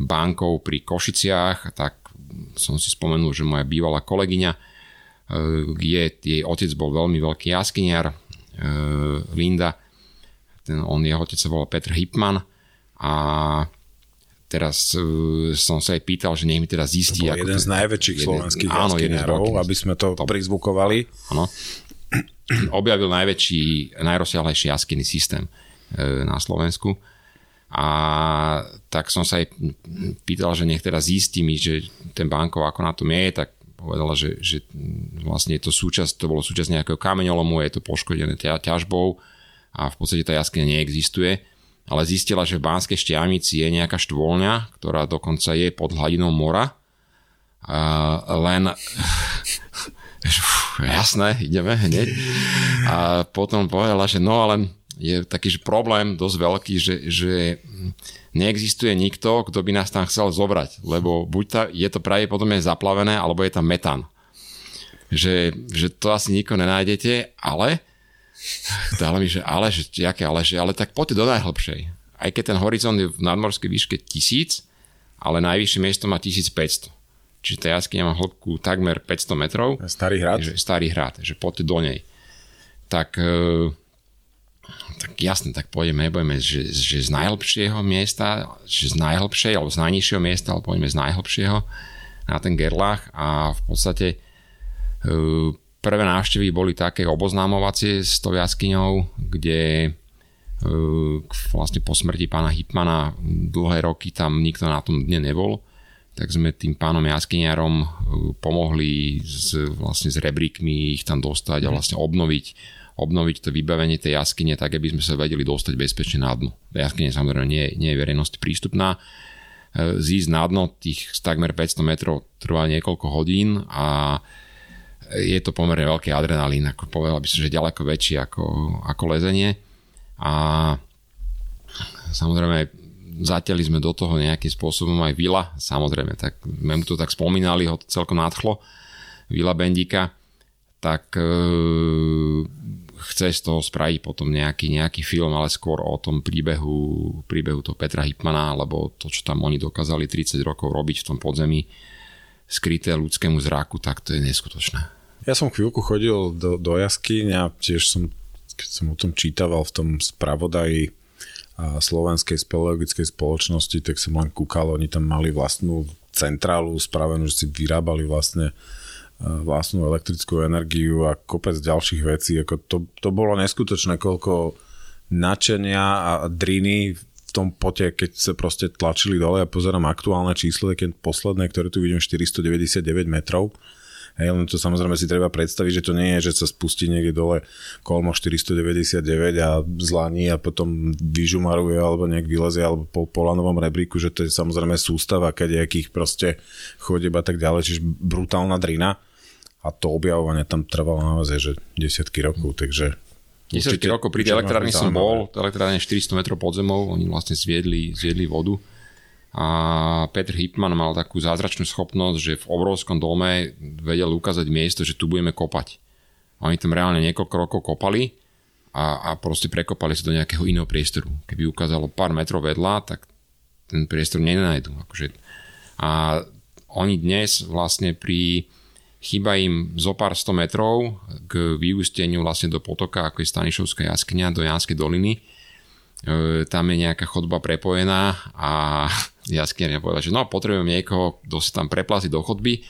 bankov pri Košiciach, tak som si spomenul, že moja bývalá kolegyňa, je, jej otec bol veľmi veľký jaskyniar, Linda, ten, on, jeho otec sa volal Petr Hipman a teraz uh, som sa aj pýtal, že nech mi teda zistí. To bol jeden z najväčších jeden, slovenských áno, jeden z aby sme to, to prizvukovali. Áno. Objavil najväčší, najrozsiahlejší jaskyný systém uh, na Slovensku. A tak som sa aj pýtal, že nech teda zistí mi, že ten bankov ako na tom je, tak povedala, že, že vlastne to súčasť, to bolo súčasť nejakého kameňolomu, je to poškodené ťažbou a v podstate tá jaskyňa neexistuje. Ale zistila, že v Banskej Štiavnici je nejaká štvolňa, ktorá dokonca je pod hladinou mora. A len jasné, ideme hneď. A potom povedala, že no ale je taký že problém dosť veľký, že, že neexistuje nikto, kto by nás tam chcel zobrať, lebo buď tá, je to pravdepodobne zaplavené, alebo je tam metán. Že, že to asi niko nenájdete, ale dala mi, že ale, že jaké ale, že ale tak poďte do najhlbšej. Aj keď ten horizont je v nadmorskej výške 1000, ale najvyššie miesto má 1500. Čiže tá jaskyňa má hĺbku takmer 500 metrov. Starý hrad? Že, starý hrad, že poďte do nej. Tak e, tak jasne, tak pôjdeme, nebudeme, že, že z najhlbšieho miesta, že z najhlbšej, alebo z najnižšieho miesta, ale pôjdeme z najhlbšieho na ten Gerlach a v podstate e, prvé návštevy boli také oboznámovacie s tou jaskyňou, kde e, vlastne po smrti pána Hipmana dlhé roky tam nikto na tom dne nebol, tak sme tým pánom jaskyniarom e, pomohli s, vlastne s rebríkmi ich tam dostať a mhm. vlastne obnoviť obnoviť to vybavenie tej jaskyne tak, aby sme sa vedeli dostať bezpečne na dno. Jaskyne samozrejme nie, nie je verejnosti prístupná. E, zísť na dno tých takmer 500 metrov trvá niekoľko hodín a je to pomerne veľký adrenalín, ako povedal by som, že ďaleko väčší ako, ako lezenie. A samozrejme zatiaľli sme do toho nejakým spôsobom aj Vila, samozrejme, tak sme mu to tak spomínali, ho to celkom nadchlo, Vila Bendika, tak e, chce z toho spraviť potom nejaký, nejaký film, ale skôr o tom príbehu, príbehu toho Petra Hipmana, alebo to, čo tam oni dokázali 30 rokov robiť v tom podzemí, skryté ľudskému zraku, tak to je neskutočné. Ja som chvíľku chodil do, do jaskyň a tiež som, keď som o tom čítaval v tom spravodaji slovenskej speleologickej spoločnosti, tak som len kúkal, oni tam mali vlastnú centrálu spravenú, že si vyrábali vlastne vlastnú elektrickú energiu a kopec ďalších vecí. Ako to, to bolo neskutočné, koľko načenia a driny v tom pote, keď sa proste tlačili dole. Ja pozerám aktuálne číslo, keď posledné, ktoré tu vidím, 499 metrov. Hej, len to samozrejme si treba predstaviť, že to nie je, že sa spustí niekde dole kolmo 499 a zlaní a potom vyžumaruje alebo nejak vylezie alebo po polanovom rebríku, že to je samozrejme sústava kadejakých proste chodeb a tak ďalej, čiže brutálna drina a to objavovanie tam trvalo naozaj, že desiatky rokov, takže 10 rokov pri tej elektrárni som bol, elektrárne 400 metrov pod zemou, oni vlastne zviedli, zviedli vodu a Petr Hipman mal takú zázračnú schopnosť, že v obrovskom dome vedel ukázať miesto, že tu budeme kopať. Oni tam reálne niekoľko rokov kopali a, a proste prekopali sa do nejakého iného priestoru. Keby ukázalo pár metrov vedľa, tak ten priestor nenajdu. Akože. A oni dnes vlastne pri Chýba im zo pár sto metrov k vyústeniu vlastne do potoka, ako je Stanišovská jaskyňa, do Janskej doliny. E, tam je nejaká chodba prepojená a jaskyňa povedala, že no potrebujem niekoho, kto sa tam preplasí do chodby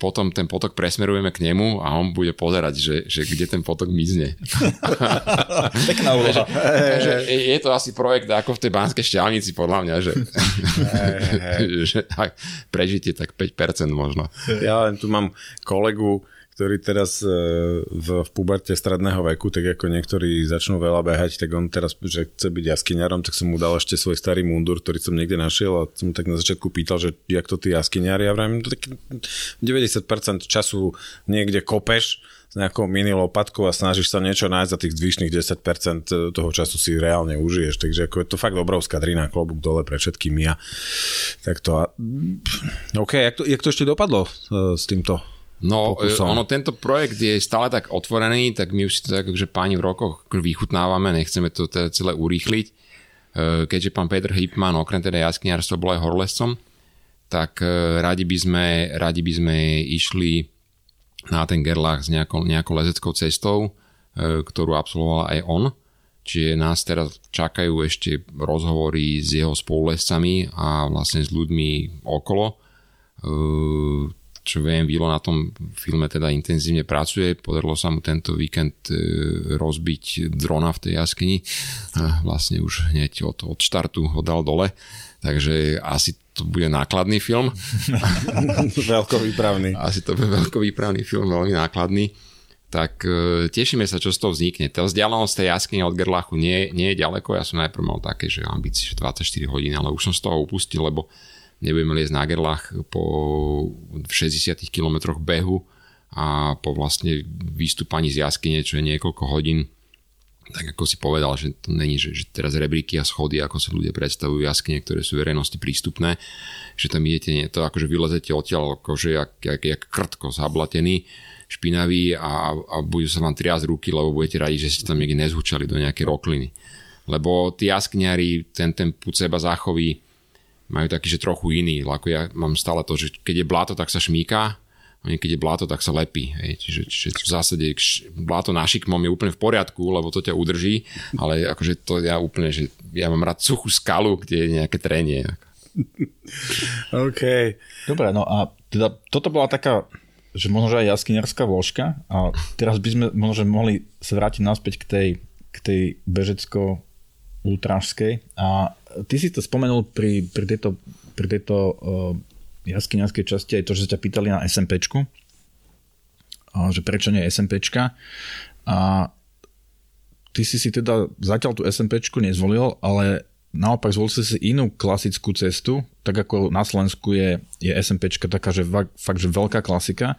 potom ten potok presmerujeme k nemu a on bude pozerať, že, že kde ten potok mizne. Pekná úloha. že je to asi projekt ako v tej Banskej šťavnici, podľa mňa, že, že prežite tak 5% možno. Ja len tu mám kolegu, ktorý teraz e, v, v puberte stredného veku, tak ako niektorí začnú veľa behať, tak on teraz, že chce byť jaskyňarom, tak som mu dal ešte svoj starý mundur, ktorý som niekde našiel a som mu tak na začiatku pýtal, že jak to ty jaskyňari, ja vravím, to tak 90% času niekde kopeš, s nejakou mini lopatkou a snažíš sa niečo nájsť za tých zvyšných 10% toho času si reálne užiješ. Takže ako je to fakt obrovská drina, klobúk dole pre všetkými a tak to... A... OK, jak to, jak to ešte dopadlo uh, s týmto? No, pokusom. ono, tento projekt je stále tak otvorený, tak my už si to tak, že páni v rokoch vychutnávame, nechceme to teda celé urýchliť. E, keďže pán Peter Hipman, okrem teda jaskyniarstva, bol aj horlescom, tak e, radi by sme, radi by sme išli na ten Gerlach s nejakou, nejakou lezeckou cestou, e, ktorú absolvoval aj on. Čiže nás teraz čakajú ešte rozhovory s jeho spolulescami a vlastne s ľuďmi okolo. Čo viem, Vilo na tom filme teda intenzívne pracuje. Podarilo sa mu tento víkend e, rozbiť drona v tej jaskyni. Vlastne už hneď od, od štartu ho dal dole. Takže asi to bude nákladný film. veľkovýpravný. Asi to bude veľkovýpravný film, veľmi nákladný. Tak e, tešíme sa, čo z toho vznikne. Tá vzdialenosť tej jaskyne od Gerlachu nie, nie je ďaleko. Ja som najprv mal také, že ambície, že 24 hodín, ale už som z toho upustil, lebo nebudeme liesť na Gerlach po 60 km behu a po vlastne vystúpaní z jaskyne, čo je niekoľko hodín tak ako si povedal, že to není, že, že teraz rebríky a schody, ako sa ľudia predstavujú jaskyne, ktoré sú verejnosti prístupné, že tam idete, nie, to akože vylezete odtiaľ, akože jak, jak, jak krtko zablatený, špinavý a, a budú sa vám triasť ruky, lebo budete radi, že ste tam niekde nezhučali do nejakej rokliny. Lebo tí jaskňari, ten, ten púd seba záchový, majú taký, že trochu iný. Ako ja mám stále to, že keď je bláto, tak sa šmíka, keď je bláto, tak sa lepí. Hej. Čiže, čiže v zásade bláto na šikmom je úplne v poriadku, lebo to ťa udrží, ale akože to ja úplne, že ja mám rád suchú skalu, kde je nejaké trenie. OK. Dobre, no a teda toto bola taká, že možno aj jaskyniarská vložka a teraz by sme možno mohli sa vrátiť naspäť k tej, k tej bežecko ultrážskej a ty si to spomenul pri, pri tejto, pri tejto uh, jaskyňanskej časti aj to, že sa ťa pýtali na SMPčku, že prečo nie SMPčka. A ty si si teda zatiaľ tú SMPčku nezvolil, ale naopak zvolil si si inú klasickú cestu, tak ako na Slovensku je, je SMPčka taká, že fakt, že veľká klasika,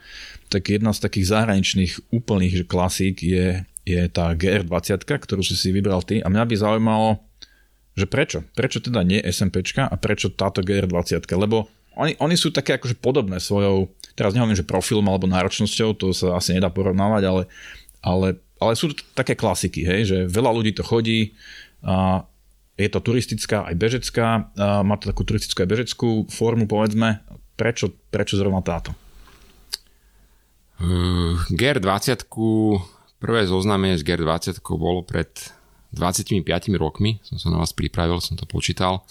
tak jedna z takých zahraničných úplných klasík je, je tá GR20, ktorú si si vybral ty a mňa by zaujímalo, že prečo? Prečo teda nie SMPčka a prečo táto GR20? Lebo oni, oni sú také akože podobné svojou, teraz nehovorím, že profilom alebo náročnosťou, to sa asi nedá porovnávať, ale, ale, ale sú to také klasiky, hej, že veľa ľudí to chodí, a je to turistická aj bežecká, a má to takú turistickú aj bežeckú formu, povedzme. Prečo, prečo zrovna táto? Uh, GR20, prvé zoznámenie s GR20 bolo pred 25 rokmi, som sa na vás pripravil, som to počítal.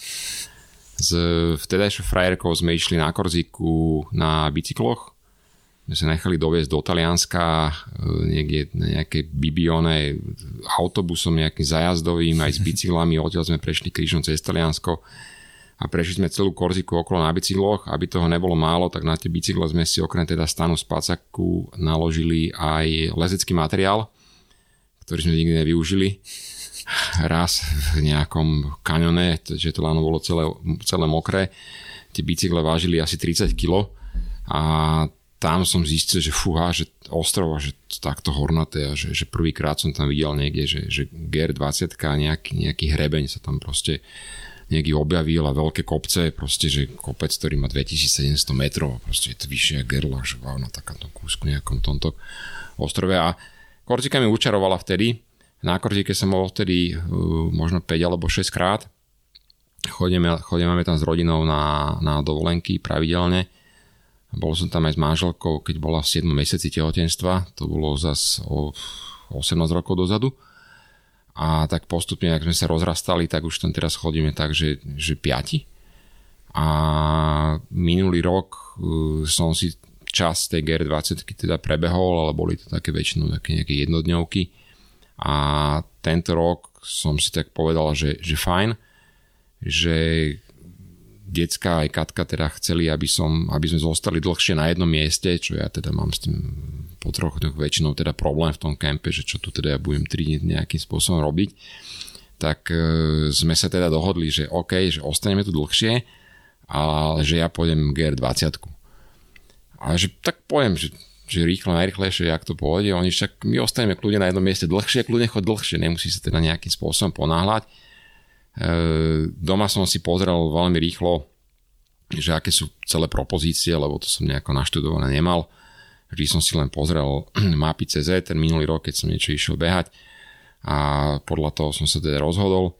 S vtedajšou frajerkou sme išli na Korziku na bicykloch. Sme nechali doviezť do Talianska e, niekde na nejaké Bibione autobusom nejakým zajazdovým aj s bicyklami. Odtiaľ sme prešli krížom cez Taliansko a prešli sme celú Korziku okolo na bicykloch. Aby toho nebolo málo, tak na tie bicykle sme si okrem teda stanu spacaku naložili aj lezecký materiál, ktorý sme nikdy nevyužili raz v nejakom kanione, že to láno bolo celé, celé mokré. Tie bicykle vážili asi 30 kg a tam som zistil, že fúha, že ostrova, že takto hornaté a že, že prvýkrát som tam videl niekde, že, že GR20 nejaký, nejaký hrebeň sa tam proste nieký objavil a veľké kopce, proste, že kopec, ktorý má 2700 metrov, proste je to vyššie ako Gerlach, že wow, na takomto kúsku nejakom tomto ostrove a Korzika mi učarovala vtedy, na Korzike som bol vtedy uh, možno 5 alebo 6 krát. Chodíme, chodíme tam s rodinou na, na dovolenky pravidelne. Bol som tam aj s manželkou, keď bola v 7 mesiaci tehotenstva. To bolo zas o 18 rokov dozadu. A tak postupne, ak sme sa rozrastali, tak už tam teraz chodíme tak, že, že piati. A minulý rok uh, som si čas tej GR20 teda prebehol, ale boli to také väčšinou také nejaké jednodňovky a tento rok som si tak povedal, že, že fajn, že decka aj Katka teda chceli, aby, som, aby sme zostali dlhšie na jednom mieste, čo ja teda mám s tým po troch dňoch väčšinou teda problém v tom kempe, že čo tu teda ja budem 3 dní nejakým spôsobom robiť, tak e, sme sa teda dohodli, že OK, že ostaneme tu dlhšie, ale že ja pôjdem GR20. A že tak poviem, že, že rýchlo, najrychlejšie, jak to pôjde. Oni však, my ostaneme kľudne na jednom mieste dlhšie, kľudne chod dlhšie, nemusí sa teda nejakým spôsobom ponáhľať. E, doma som si pozrel veľmi rýchlo že aké sú celé propozície, lebo to som nejako naštudované nemal. Vždy som si len pozrel mapy CZ ten minulý rok, keď som niečo išiel behať a podľa toho som sa teda rozhodol.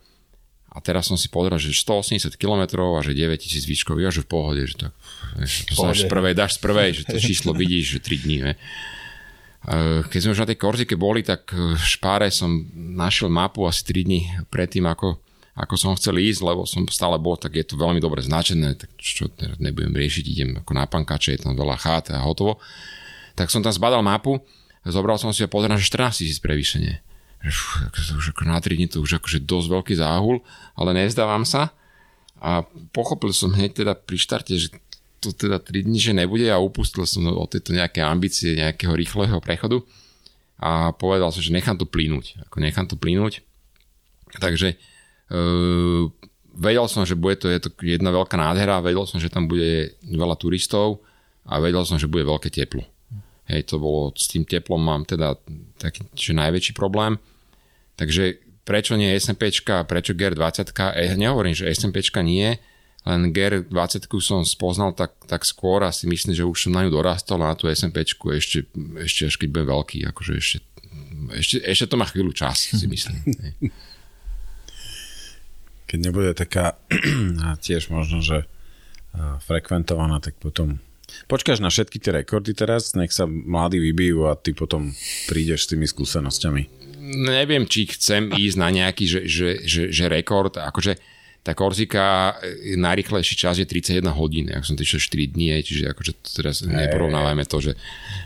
A teraz som si pozrel, že 180 km a že 9000 výškov, ja že v pohode, že tak že to z prvej, dáš z prvej, že to číslo vidíš, že 3 dní. Ne? Keď sme už na tej Korzike boli, tak v Špáre som našiel mapu asi 3 dní predtým, ako ako som chcel ísť, lebo som stále bol, tak je to veľmi dobre značené, tak čo teraz nebudem riešiť, idem ako na pankače, je tam veľa chát a hotovo. Tak som tam zbadal mapu, zobral som si a pozrel, že 14 tisíc prevýšenie. Už ako na 3 dní to už akože dosť veľký záhul, ale nezdávam sa. A pochopil som hneď teda pri štarte, že to teda 3 dní, že nebude a upustil som od tejto nejaké ambície, nejakého rýchleho prechodu a povedal som, že nechám to plínuť. Ako nechám to plínuť. Takže Uh, vedel som, že bude to, je to jedna veľká nádhera, vedel som, že tam bude veľa turistov a vedel som, že bude veľké teplo. Hej, to bolo, s tým teplom mám teda taký, že najväčší problém. Takže prečo nie SMPčka, prečo GR20? Eh, nehovorím, že SMPčka nie, len GR20 som spoznal tak, tak skôr a si myslím, že už som na ňu dorastol a na tú SMPčku ešte, ešte až keď budem veľký, akože ešte, ešte, ešte to má chvíľu čas, si myslím. keď nebude taká tiež možno, že frekventovaná, tak potom počkáš na všetky tie rekordy teraz, nech sa mladí vybijú a ty potom prídeš s tými skúsenosťami. Neviem, či chcem ísť na nejaký že, že, že, že rekord, akože tá Korzika, e, najrychlejší čas je 31 hodín, ak som tešil 4 dní, čiže akože teraz neporovnávajme to, že,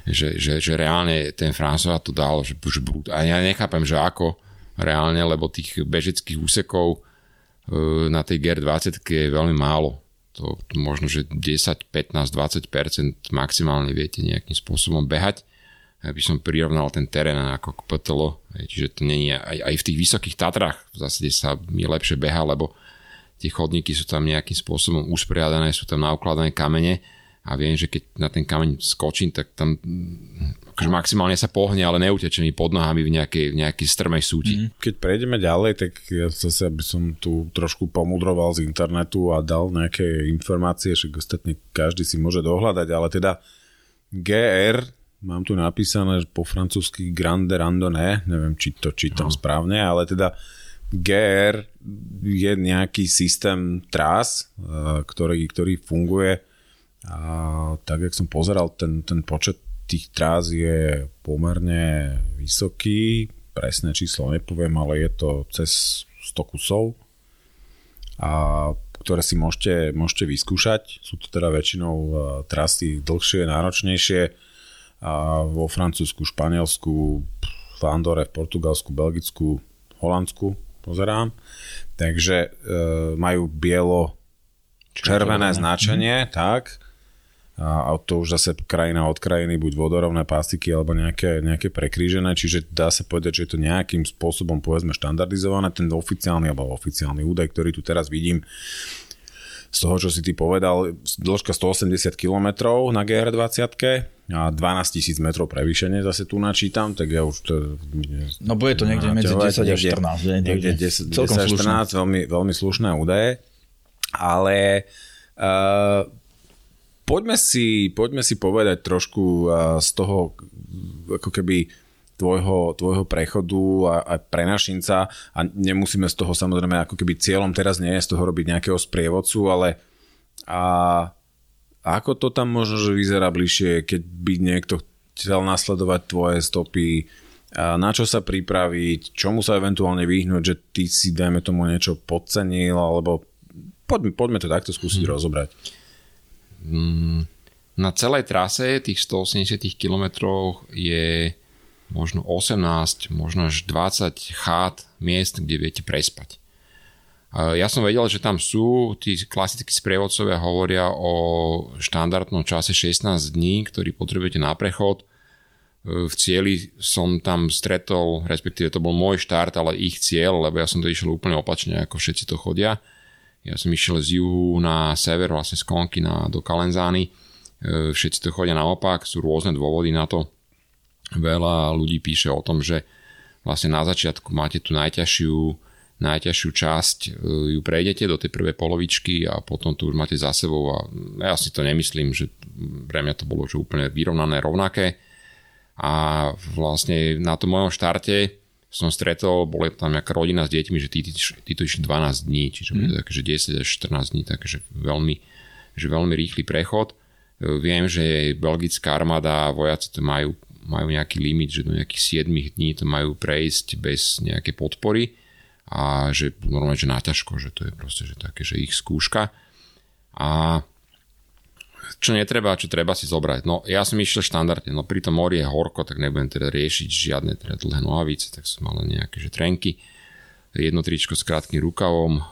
že, že, že reálne ten François to dal, že, že brut. A ja nechápem, že ako reálne, lebo tých bežeckých úsekov E, na tej GR20 je veľmi málo. To, to možno, že 10, 15, 20% maximálne viete nejakým spôsobom behať. Aby som prirovnal ten terén ako k PTL, čiže to není aj, aj v tých vysokých Tatrách v zásade sa mi lepšie beha, lebo tie chodníky sú tam nejakým spôsobom usporiadané, sú tam naukladané kamene a viem, že keď na ten kameň skočím, tak tam akože maximálne sa pohne, ale neuteče mi pod nohami v nejakej, v nejakej strmej súti. Mm. Keď prejdeme ďalej, tak ja zase by som tu trošku pomudroval z internetu a dal nejaké informácie, že ostatne každý si môže dohľadať, ale teda GR, mám tu napísané po francúzsky Grande Randonnée, neviem, či to čítam no. správne, ale teda GR je nejaký systém trás, eh, ktorý, ktorý funguje a tak, jak som pozeral, ten, ten počet tých trás je pomerne vysoký. Presné číslo nepoviem, ale je to cez 100 kusov, a, ktoré si môžete, môžete vyskúšať. Sú to teda väčšinou trasy dlhšie, náročnejšie. A vo Francúzsku, Španielsku, v Andore, v Portugalsku, Belgicku, Holandsku pozerám. Takže e, majú bielo červené značenie, mm. tak a to už zase krajina od krajiny, buď vodorovné pastiky alebo nejaké, nejaké prekrížené, čiže dá sa povedať, že je to nejakým spôsobom povedzme štandardizované. Ten oficiálny alebo oficiálny údaj, ktorý tu teraz vidím, z toho, čo si ty povedal, dĺžka 180 km na GR20 a 12 000 metrov prevýšenie zase tu načítam, tak ja už to... No bude to niekde medzi 10 a 14. Niekde 10, 10 a 14, veľmi, veľmi slušné údaje, ale uh, poďme si, poďme si povedať trošku z toho, ako keby tvojho, tvojho prechodu a, a prenašinca a nemusíme z toho samozrejme ako keby cieľom teraz nie je z toho robiť nejakého sprievodcu, ale a ako to tam možno, že vyzerá bližšie, keď by niekto chcel nasledovať tvoje stopy, a na čo sa pripraviť, čomu sa eventuálne vyhnúť, že ty si, dajme tomu, niečo podcenil, alebo poďme, poďme to takto skúsiť hmm. rozobrať. Mm, na celej trase tých 180 km je možno 18, možno až 20 chát miest, kde viete prespať. Ja som vedel, že tam sú, tí klasickí sprievodcovia hovoria o štandardnom čase 16 dní, ktorý potrebujete na prechod. v cieli som tam stretol, respektíve to bol môj štart, ale ich cieľ, lebo ja som to išiel úplne opačne, ako všetci to chodia. Ja som išiel z juhu na sever, vlastne z Konky na, do Kalenzány. E, všetci to chodia naopak, sú rôzne dôvody na to. Veľa ľudí píše o tom, že vlastne na začiatku máte tú najťažšiu, najťažšiu časť, e, ju prejdete do tej prvej polovičky a potom tu už máte za sebou a ja si to nemyslím, že pre mňa to bolo že úplne vyrovnané, rovnaké a vlastne na tom mojom štarte som stretol, bola tam nejaká rodina s deťmi, že títo, išli 12 dní, čiže mm. také, že 10 až 14 dní, takže veľmi, že veľmi rýchly prechod. E, viem, že belgická armáda a vojaci to majú, majú nejaký limit, že do nejakých 7 dní to majú prejsť bez nejakej podpory a že normálne, že náťažko, že to je proste, že také, že ich skúška. A čo netreba, čo treba si zobrať. No ja som išiel štandardne, no pri tom mori je horko, tak nebudem teda riešiť žiadne teda dlhé nohavice, tak som mal nejaké že trenky, jedno tričko s krátkým rukavom, um,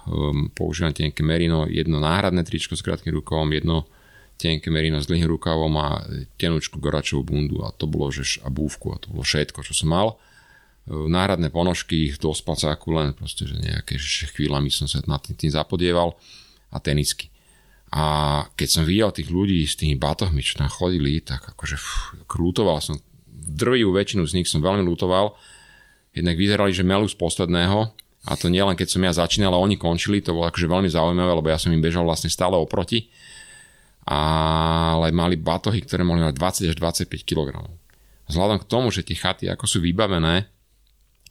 používam tenké merino, jedno náhradné tričko s krátkým rukavom, jedno tenké merino s dlhým rukavom a tenúčku goračovú bundu a to bolo, že a búvku a to bolo všetko, čo som mal. Uh, náhradné ponožky do spacáku len proste, že nejaké že chvíľami som sa nad tým, tým zapodieval a tenisky. A keď som videl tých ľudí s tými batohmi, čo tam chodili, tak akože krútoval som. Drvivú väčšinu z nich som veľmi lutoval. Jednak vyzerali, že melú z posledného. A to nie len keď som ja začínal, ale oni končili. To bolo akože veľmi zaujímavé, lebo ja som im bežal vlastne stále oproti. Ale mali batohy, ktoré mohli mať 20 až 25 kg. Vzhľadom k tomu, že tie chaty ako sú vybavené,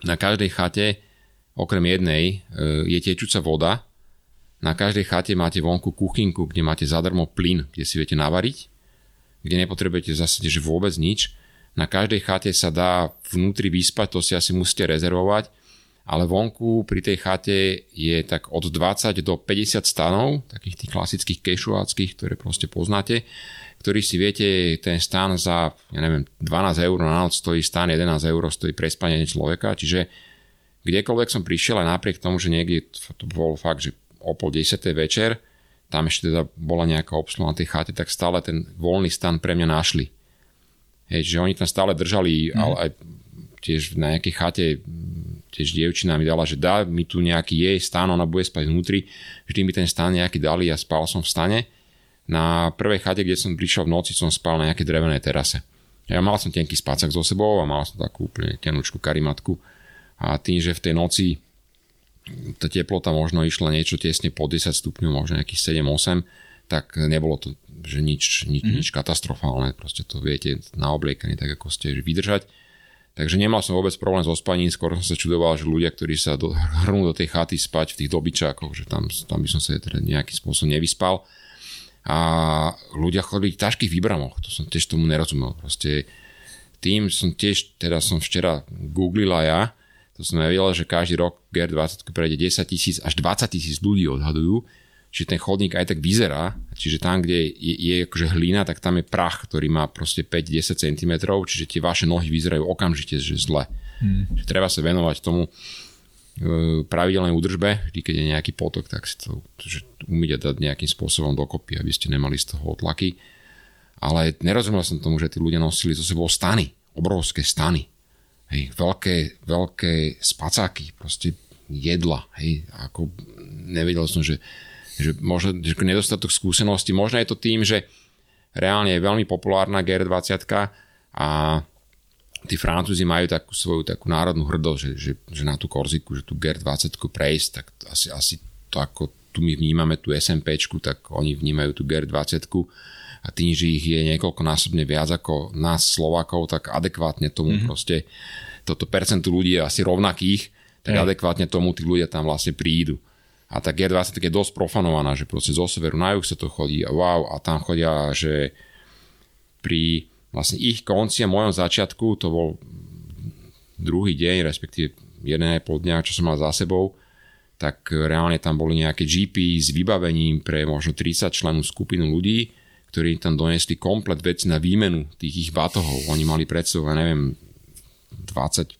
na každej chate okrem jednej e, je tečúca voda, na každej chate máte vonku kuchynku, kde máte zadarmo plyn, kde si viete navariť, kde nepotrebujete zase že vôbec nič. Na každej chate sa dá vnútri vyspať, to si asi musíte rezervovať, ale vonku pri tej chate je tak od 20 do 50 stanov, takých tých klasických kešuáckých, ktoré proste poznáte, ktorý si viete, ten stan za, ja neviem, 12 eur na noc stojí stan, 11 eur stojí prespanie človeka, čiže kdekoľvek som prišiel aj napriek tomu, že niekde to bolo fakt, že o pol desiatej večer, tam ešte teda bola nejaká obsluha na tej chate, tak stále ten voľný stan pre mňa našli. Hej, že oni tam stále držali, mm. ale aj tiež na nejakej chate tiež dievčina mi dala, že dá mi tu nejaký jej stan, ona bude spať vnútri, vždy mi ten stan nejaký dali a spal som v stane. Na prvej chate, kde som prišiel v noci, som spal na nejakej drevenej terase. Ja mal som tenký spacak so sebou a mal som takú úplne tenučku karimatku a tým, že v tej noci tá teplota možno išla niečo tesne po 10 stupňov, možno nejakých 7-8, tak nebolo to že nič, nič, mm-hmm. nič katastrofálne, proste to viete na obliekanie tak ako ste vydržať. Takže nemal som vôbec problém so spaním, skôr som sa čudoval, že ľudia, ktorí sa do, hrnú do tej chaty spať v tých dobyčákoch, že tam, tam by som sa teda nejakým spôsobom nevyspal. A ľudia chodili v ťažkých výbramoch, to som tiež tomu nerozumel. Proste tým som tiež, teda som včera googlila ja, to som nevedel, že každý rok GR20 prejde 10 tisíc až 20 tisíc ľudí odhadujú, že ten chodník aj tak vyzerá, čiže tam, kde je, je akože hlina, tak tam je prach, ktorý má proste 5-10 cm, čiže tie vaše nohy vyzerajú okamžite, že zle. Hmm. Že treba sa venovať tomu e, pravidelnej údržbe, vždy keď je nejaký potok, tak si to že umíte dať nejakým spôsobom dokopy, aby ste nemali z toho otlaky. Ale nerozumel som tomu, že tí ľudia nosili zo sebou stany, obrovské stany. Hej, veľké, veľké spacáky, proste jedla, hej, ako nevedel som, že, že možno že nedostatok skúsenosti, možno je to tým, že reálne je veľmi populárna GR20 a tí Francúzi majú takú svoju takú národnú hrdosť, že, že, že na tú Korziku, že tú GR20 prejsť, tak asi, asi to ako tu my vnímame tú SMPčku, tak oni vnímajú tú GR20 a tým, že ich je niekoľkonásobne viac ako nás Slovákov, tak adekvátne tomu mm-hmm. proste toto percentu ľudí je asi rovnakých, tak Hej. adekvátne tomu tí ľudia tam vlastne prídu. A tak G20 je dosť profanovaná, že proste zo severu na juh sa to chodí a wow, a tam chodia, že pri vlastne ich konci a mojom začiatku, to bol druhý deň, respektíve jeden aj pol dňa, čo som mal za sebou, tak reálne tam boli nejaké GP s vybavením pre možno 30 členú skupinu ľudí, ktorí tam donesli komplet veci na výmenu tých ich batohov. Oni mali pred sebou, neviem, 25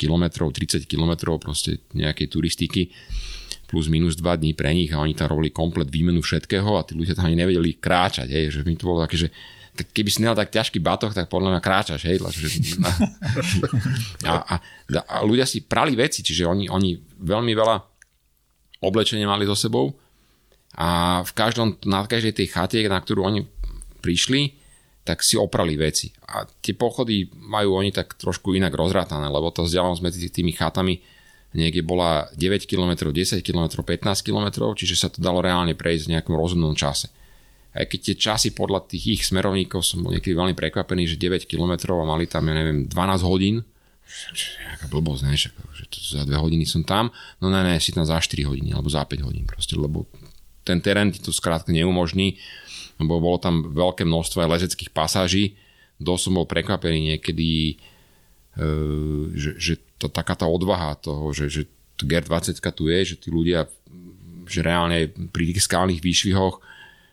km, 30 km proste nejakej turistiky plus minus 2 dní pre nich a oni tam robili komplet výmenu všetkého a tí ľudia tam ani nevedeli kráčať, hej, že mi to bolo také, že tak keby si nedal tak ťažký batoh, tak podľa mňa kráčaš, hej. A, a, a ľudia si prali veci, čiže oni, oni veľmi veľa oblečenia mali so sebou a v každom, na každej tej chate, na ktorú oni prišli, tak si oprali veci. A tie pochody majú oni tak trošku inak rozrátané, lebo to vzdialenosť medzi tými chatami niekde bola 9 km, 10 km, 15 km, čiže sa to dalo reálne prejsť v nejakom rozumnom čase. Aj keď tie časy podľa tých ich smerovníkov som bol niekedy veľmi prekvapený, že 9 km a mali tam, ja neviem, 12 hodín, Jaká blbosť, ne? že za 2 hodiny som tam, no ne, ne, si tam za 4 hodiny alebo za 5 hodín proste, lebo ten terén ti to skrátka neumožní, lebo bolo tam veľké množstvo aj lezeckých pasáží, dosť som bol prekvapený niekedy, e, že, že to, taká tá odvaha toho, že, že GR20 tu je, že tí ľudia, že reálne pri tých skalných výšvihoch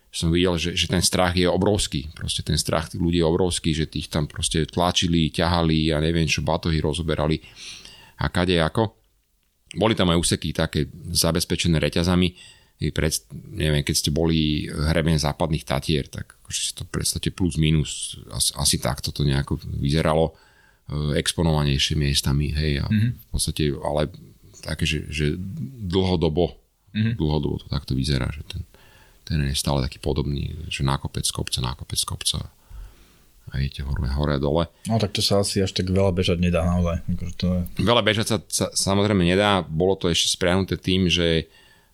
som videl, že, že ten strach je obrovský. Proste ten strach tých ľudí je obrovský, že tých tam proste tlačili, ťahali a neviem čo, batohy rozoberali a kade ako. Boli tam aj úseky také zabezpečené reťazami, pred, neviem, keď ste boli hrebeň západných Tatier, tak akože si to predstavte plus minus, asi, asi takto to nejako vyzeralo e, exponovanejšie miestami, hej, a mm-hmm. v podstate, ale také, že, že dlhodobo, mm-hmm. dlhodobo to takto vyzerá, že ten, ten je stále taký podobný, že nákopec kopca, nákopec kopca a idete hore, hore a dole. No tak to sa asi až tak veľa bežať nedá naozaj. Akože to je... Veľa bežať sa, sa samozrejme nedá, bolo to ešte spriahnuté tým, že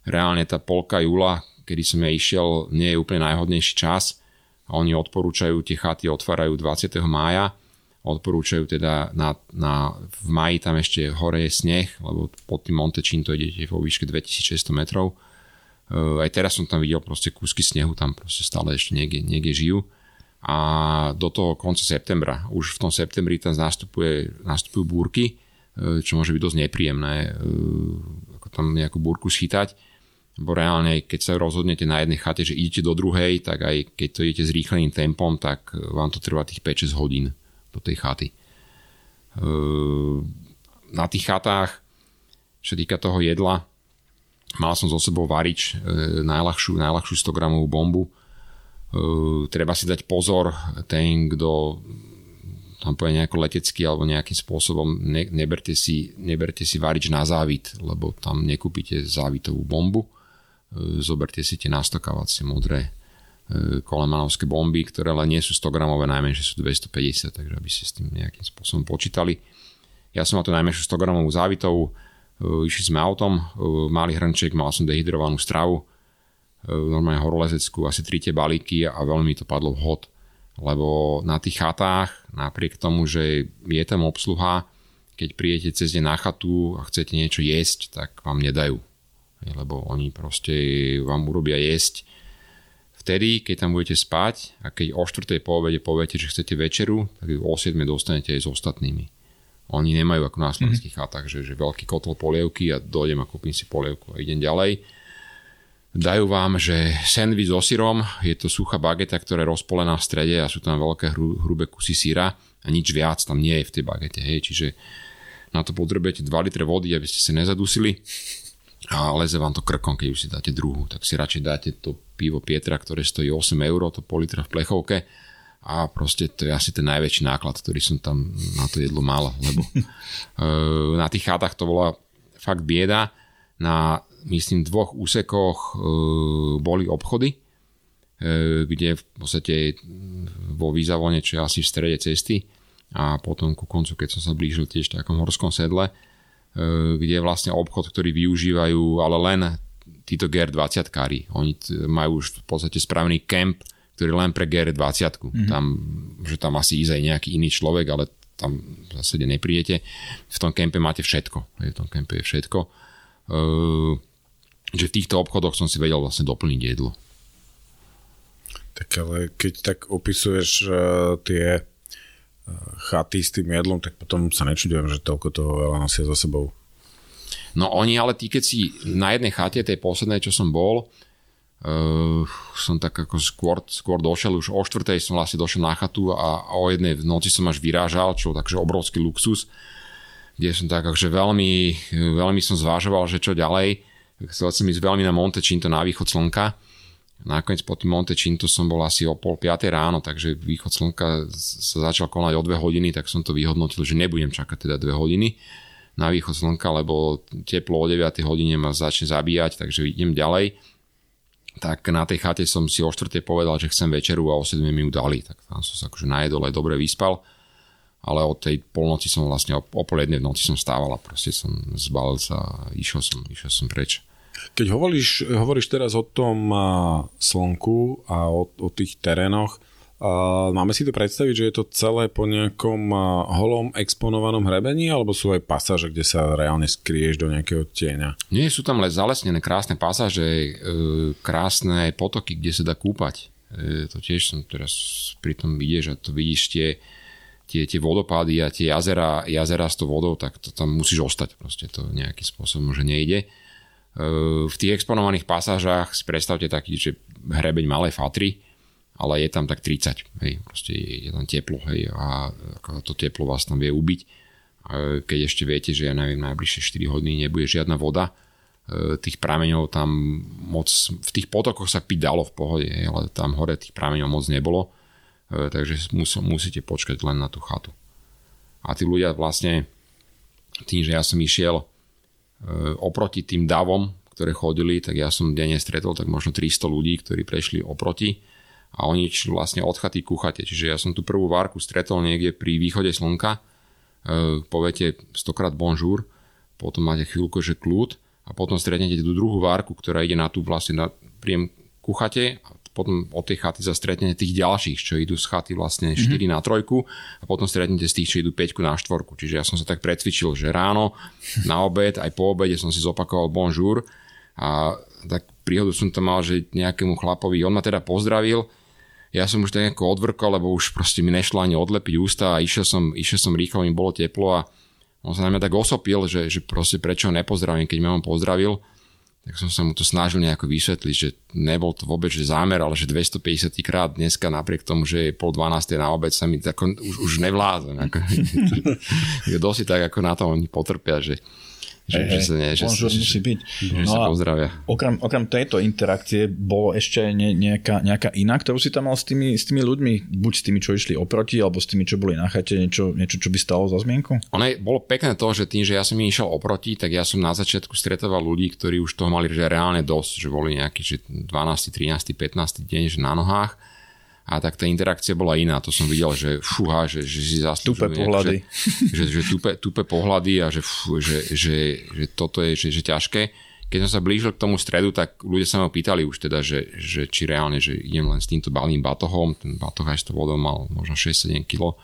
reálne tá polka júla, kedy som ja išiel, nie je úplne najhodnejší čas a oni odporúčajú, tie chaty otvárajú 20. mája, odporúčajú teda na, na, v maji tam ešte hore je sneh, lebo pod tým Montečín to idete vo výške 2600 metrov aj teraz som tam videl proste kúsky snehu, tam proste stále ešte niekde, niekde žijú. A do toho konca septembra, už v tom septembri tam nastupuje, nastupujú búrky, e, čo môže byť dosť nepríjemné, e, ako tam nejakú búrku schytať. Bo reálne, keď sa rozhodnete na jednej chate, že idete do druhej, tak aj keď to idete s rýchleným tempom, tak vám to trvá tých 5-6 hodín do tej chaty. E, na tých chatách, čo týka toho jedla, Mal som so sebou varič, e, najľahšiu, najľahšiu 100 gramovú bombu. E, treba si dať pozor, ten, kto tam povie nejako letecky alebo nejakým spôsobom, ne, neberte, si, neberte si varič na závit, lebo tam nekúpite závitovú bombu. E, zoberte si tie nastokávacie modré kolemanovské bomby, ktoré ale nie sú 100 gramové, najmenšie sú 250, takže aby ste s tým nejakým spôsobom počítali. Ja som mal tú najmenšiu 100 gramovú závitovú, Eh, išli sme autom, malý hrnček, mal som dehydrovanú stravu, normálne horolezeckú, asi tri tie balíky a veľmi mi to padlo vhod. Lebo na tých chatách, napriek tomu, že je tam obsluha, keď príjete cez deň na chatu a chcete niečo jesť, tak vám nedajú. Lebo oni proste vám urobia jesť vtedy, keď tam budete spať a keď o 4. po obede poviete, že chcete večeru, tak o 7. dostanete aj s ostatnými. Oni nemajú ako na slovenských mm-hmm. chatách, že, že veľký kotol polievky a dojdem a kúpim si polievku a idem ďalej. Dajú vám, že sandwich so syrom, je to suchá bageta, ktorá je rozpolená v strede a sú tam veľké hru, hrubé kusy syra a nič viac tam nie je v tej bagete. Hej. Čiže na to potrebujete 2 litre vody, aby ste sa nezadusili a leze vám to krkom, keď už si dáte druhú. Tak si radšej dáte to pivo Pietra, ktoré stojí 8 eur, to pol litra v plechovke a proste to je asi ten najväčší náklad, ktorý som tam na to jedlo mal, lebo uh, na tých chátach to bola fakt bieda. Na, myslím, dvoch úsekoch uh, boli obchody, uh, kde v podstate vo Výzavone, čo je asi v strede cesty a potom ku koncu, keď som sa blížil tiež v takom horskom sedle, kde je vlastne obchod, ktorý využívajú ale len títo GR20 kári. Oni majú už v podstate správny kemp ktorý len pre GR20. Mm-hmm. Tam, že tam asi ísť aj nejaký iný človek, ale tam v zásade nepríjete. V tom kempe máte všetko. V tom kempe je všetko. Uh, že v týchto obchodoch som si vedel vlastne doplniť jedlo. Tak ale keď tak opisuješ uh, tie chaty s tým jedlom, tak potom sa nečudujem, že toľko toho veľa nosia za sebou. No oni ale tí, keď si na jednej chate, tej poslednej, čo som bol, Uh, som tak ako skôr, skôr došiel, už o štvrtej som vlastne došiel na chatu a, o jednej v noci som až vyrážal, čo takže obrovský luxus, kde som tak akože veľmi, veľmi som zvážoval, že čo ďalej. Chcel som ísť veľmi na Monte Cinto na východ slnka, Nakoniec po tým Monte Cinto som bol asi o pol piatej ráno, takže východ slnka sa začal konať o dve hodiny, tak som to vyhodnotil, že nebudem čakať teda dve hodiny na východ slnka, lebo teplo o 9 hodine ma začne zabíjať, takže idem ďalej. Tak na tej chate som si o 4. povedal, že chcem večeru a o 7 mi ju dali. Tak tam som sa akože najedol aj dobre vyspal. Ale od tej polnoci som vlastne o, o pol jednej v noci som stával a proste som zbalil sa a išiel som, išiel som preč. Keď hovoríš, hovoríš teraz o tom slnku a o, o tých terénoch, máme si to predstaviť, že je to celé po nejakom holom exponovanom hrebení, alebo sú aj pasáže, kde sa reálne skrieš do nejakého tieňa? Nie, sú tam len zalesnené krásne pasáže, e, krásne potoky, kde sa dá kúpať. E, to tiež som teraz pri tom vidieť, že to vidíš tie, tie, tie vodopády a tie jazera, jazera s tou vodou, tak to tam musíš ostať. Proste to nejakým spôsobom, že nejde. V tých exponovaných pasážach si predstavte taký, že hrebeň Malej Fatry, ale je tam tak 30, hej, proste je, tam teplo, hej, a to teplo vás tam vie ubiť. Keď ešte viete, že ja neviem, najbližšie 4 hodiny nebude žiadna voda, e, tých prameňov tam moc, v tých potokoch sa piť dalo v pohode, hej, ale tam hore tých prameňov moc nebolo, takže mus, musíte počkať len na tú chatu. A tí ľudia vlastne, tým, že ja som išiel oproti tým davom, ktoré chodili, tak ja som denne stretol tak možno 300 ľudí, ktorí prešli oproti a oni vlastne od chaty ku chate. Čiže ja som tú prvú várku stretol niekde pri východe slnka, e, poviete stokrát bonjour, potom máte chvíľku, že kľud a potom stretnete tú druhú várku, ktorá ide na tú vlastne na príjem ku chate a potom od tej chaty sa stretnete tých ďalších, čo idú z chaty vlastne 4 mm-hmm. na trojku a potom stretnete z tých, čo idú 5 na štvorku. Čiže ja som sa tak precvičil, že ráno, na obed, aj po obede som si zopakoval bonjour a tak príhodu som tam mal, že nejakému chlapovi, on ma teda pozdravil, ja som už tak nejako odvrkol, lebo už proste mi nešlo ani odlepiť ústa a išiel som, išiel som rýchlo, mi bolo teplo a on sa na mňa tak osopil, že, že proste prečo ho nepozdravím, keď ma on pozdravil tak som sa mu to snažil nejako vysvetliť, že nebol to vôbec že zámer, ale že 250 krát dneska napriek tomu, že je pol 12. na obec sa mi tako, už, už nevládze. Ako, dosť tak ako na to oni potrpia, že, že, hey, že sa nie, že, že, musí byť. Že no sa pozdravia. Okrem, okrem tejto interakcie bolo ešte ne, nejaká, nejaká iná, ktorú si tam mal s tými, s tými ľuďmi, buď s tými, čo išli oproti, alebo s tými, čo boli na chate, niečo, niečo čo by stalo za zmienku? Ono je, bolo pekné to, že tým, že ja som im išiel oproti, tak ja som na začiatku stretoval ľudí, ktorí už toho mali že reálne dosť, že boli nejaký že 12, 13, 15 deň že na nohách a tak tá interakcia bola iná. To som videl, že fúha, že, že si zaslúžujú. Tupe pohľady. Že, že, že tupe, tupe pohľady a že, fú, že, že, že toto je že, že ťažké. Keď som sa blížil k tomu stredu, tak ľudia sa ma pýtali už teda, že, že či reálne, že idem len s týmto balným batohom, ten batoh aj s tou vodou mal možno 6-7 kg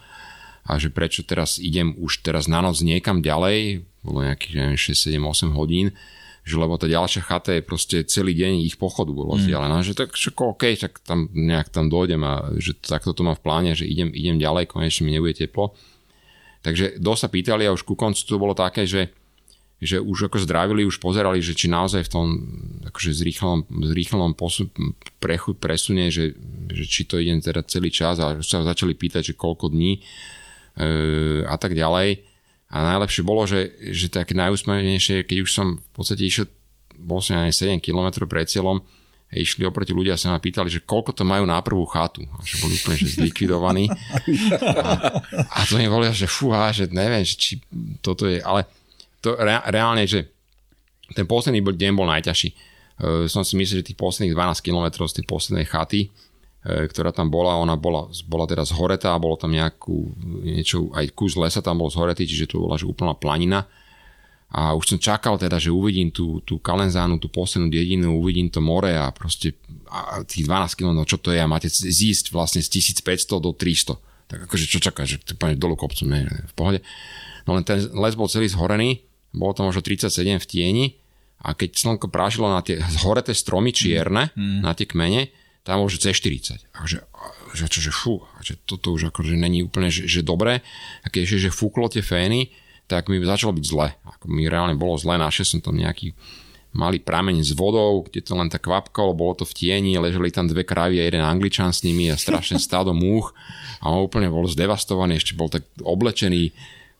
a že prečo teraz idem už teraz na noc niekam ďalej, bolo nejakých 6, 7, 8 hodín, že lebo tá ďalšia chata je proste celý deň ich pochodu bolo mm. že tak že OK, tak tam nejak tam dojdem a že takto to mám v pláne, že idem, idem ďalej, konečne mi nebude teplo. Takže dosť sa pýtali a už ku koncu to bolo také, že, že už ako zdravili, už pozerali, že či naozaj v tom akože zrýchlom, zrýchlom posu, prechod presunie, že, že či to ide teda celý čas a sa začali pýtať, že koľko dní e, a tak ďalej. A najlepšie bolo, že, že také najúsmevenejšie, keď už som v podstate išiel, bol som aj 7 km pred cieľom, a išli oproti ľudia a sa ma pýtali, že koľko to majú na prvú chatu. A že boli úplne že zlikvidovaní. A, a to mi bolo, že fúha, že neviem, že či toto je, ale to re, reálne, že ten posledný deň bol najťažší. Uh, som si myslel, že tých posledných 12 km z tej poslednej chaty ktorá tam bola, ona bola, bola teda zhoretá, bolo tam nejakú, niečo, aj kus lesa tam bol zhoretý, čiže to bola že úplná planina. A už som čakal teda, že uvidím tú, tú kalenzánu, tú poslednú dedinu, uvidím to more a proste a tých 12 km, no čo to je a máte zísť vlastne z 1500 do 300. Tak akože čo čakáš, že to pôjdeš dolu kopcom, ne, v pohode. No len ten les bol celý zhorený, bolo to možno 37 v tieni a keď slnko prášilo na tie zhoreté stromy čierne, mm. na tie kmene, tam už C40. A že, čo, že fú, že toto už akože není úplne že, že dobré. A keď ešte, že fúklo tie fény, tak mi začalo byť zle. Ako mi reálne bolo zle, našiel som tam nejaký malý prameň s vodou, kde to len tak kvapkalo, bolo to v tieni, leželi tam dve kravy a jeden angličan s nimi a strašne stádo múch a on úplne bol zdevastovaný, ešte bol tak oblečený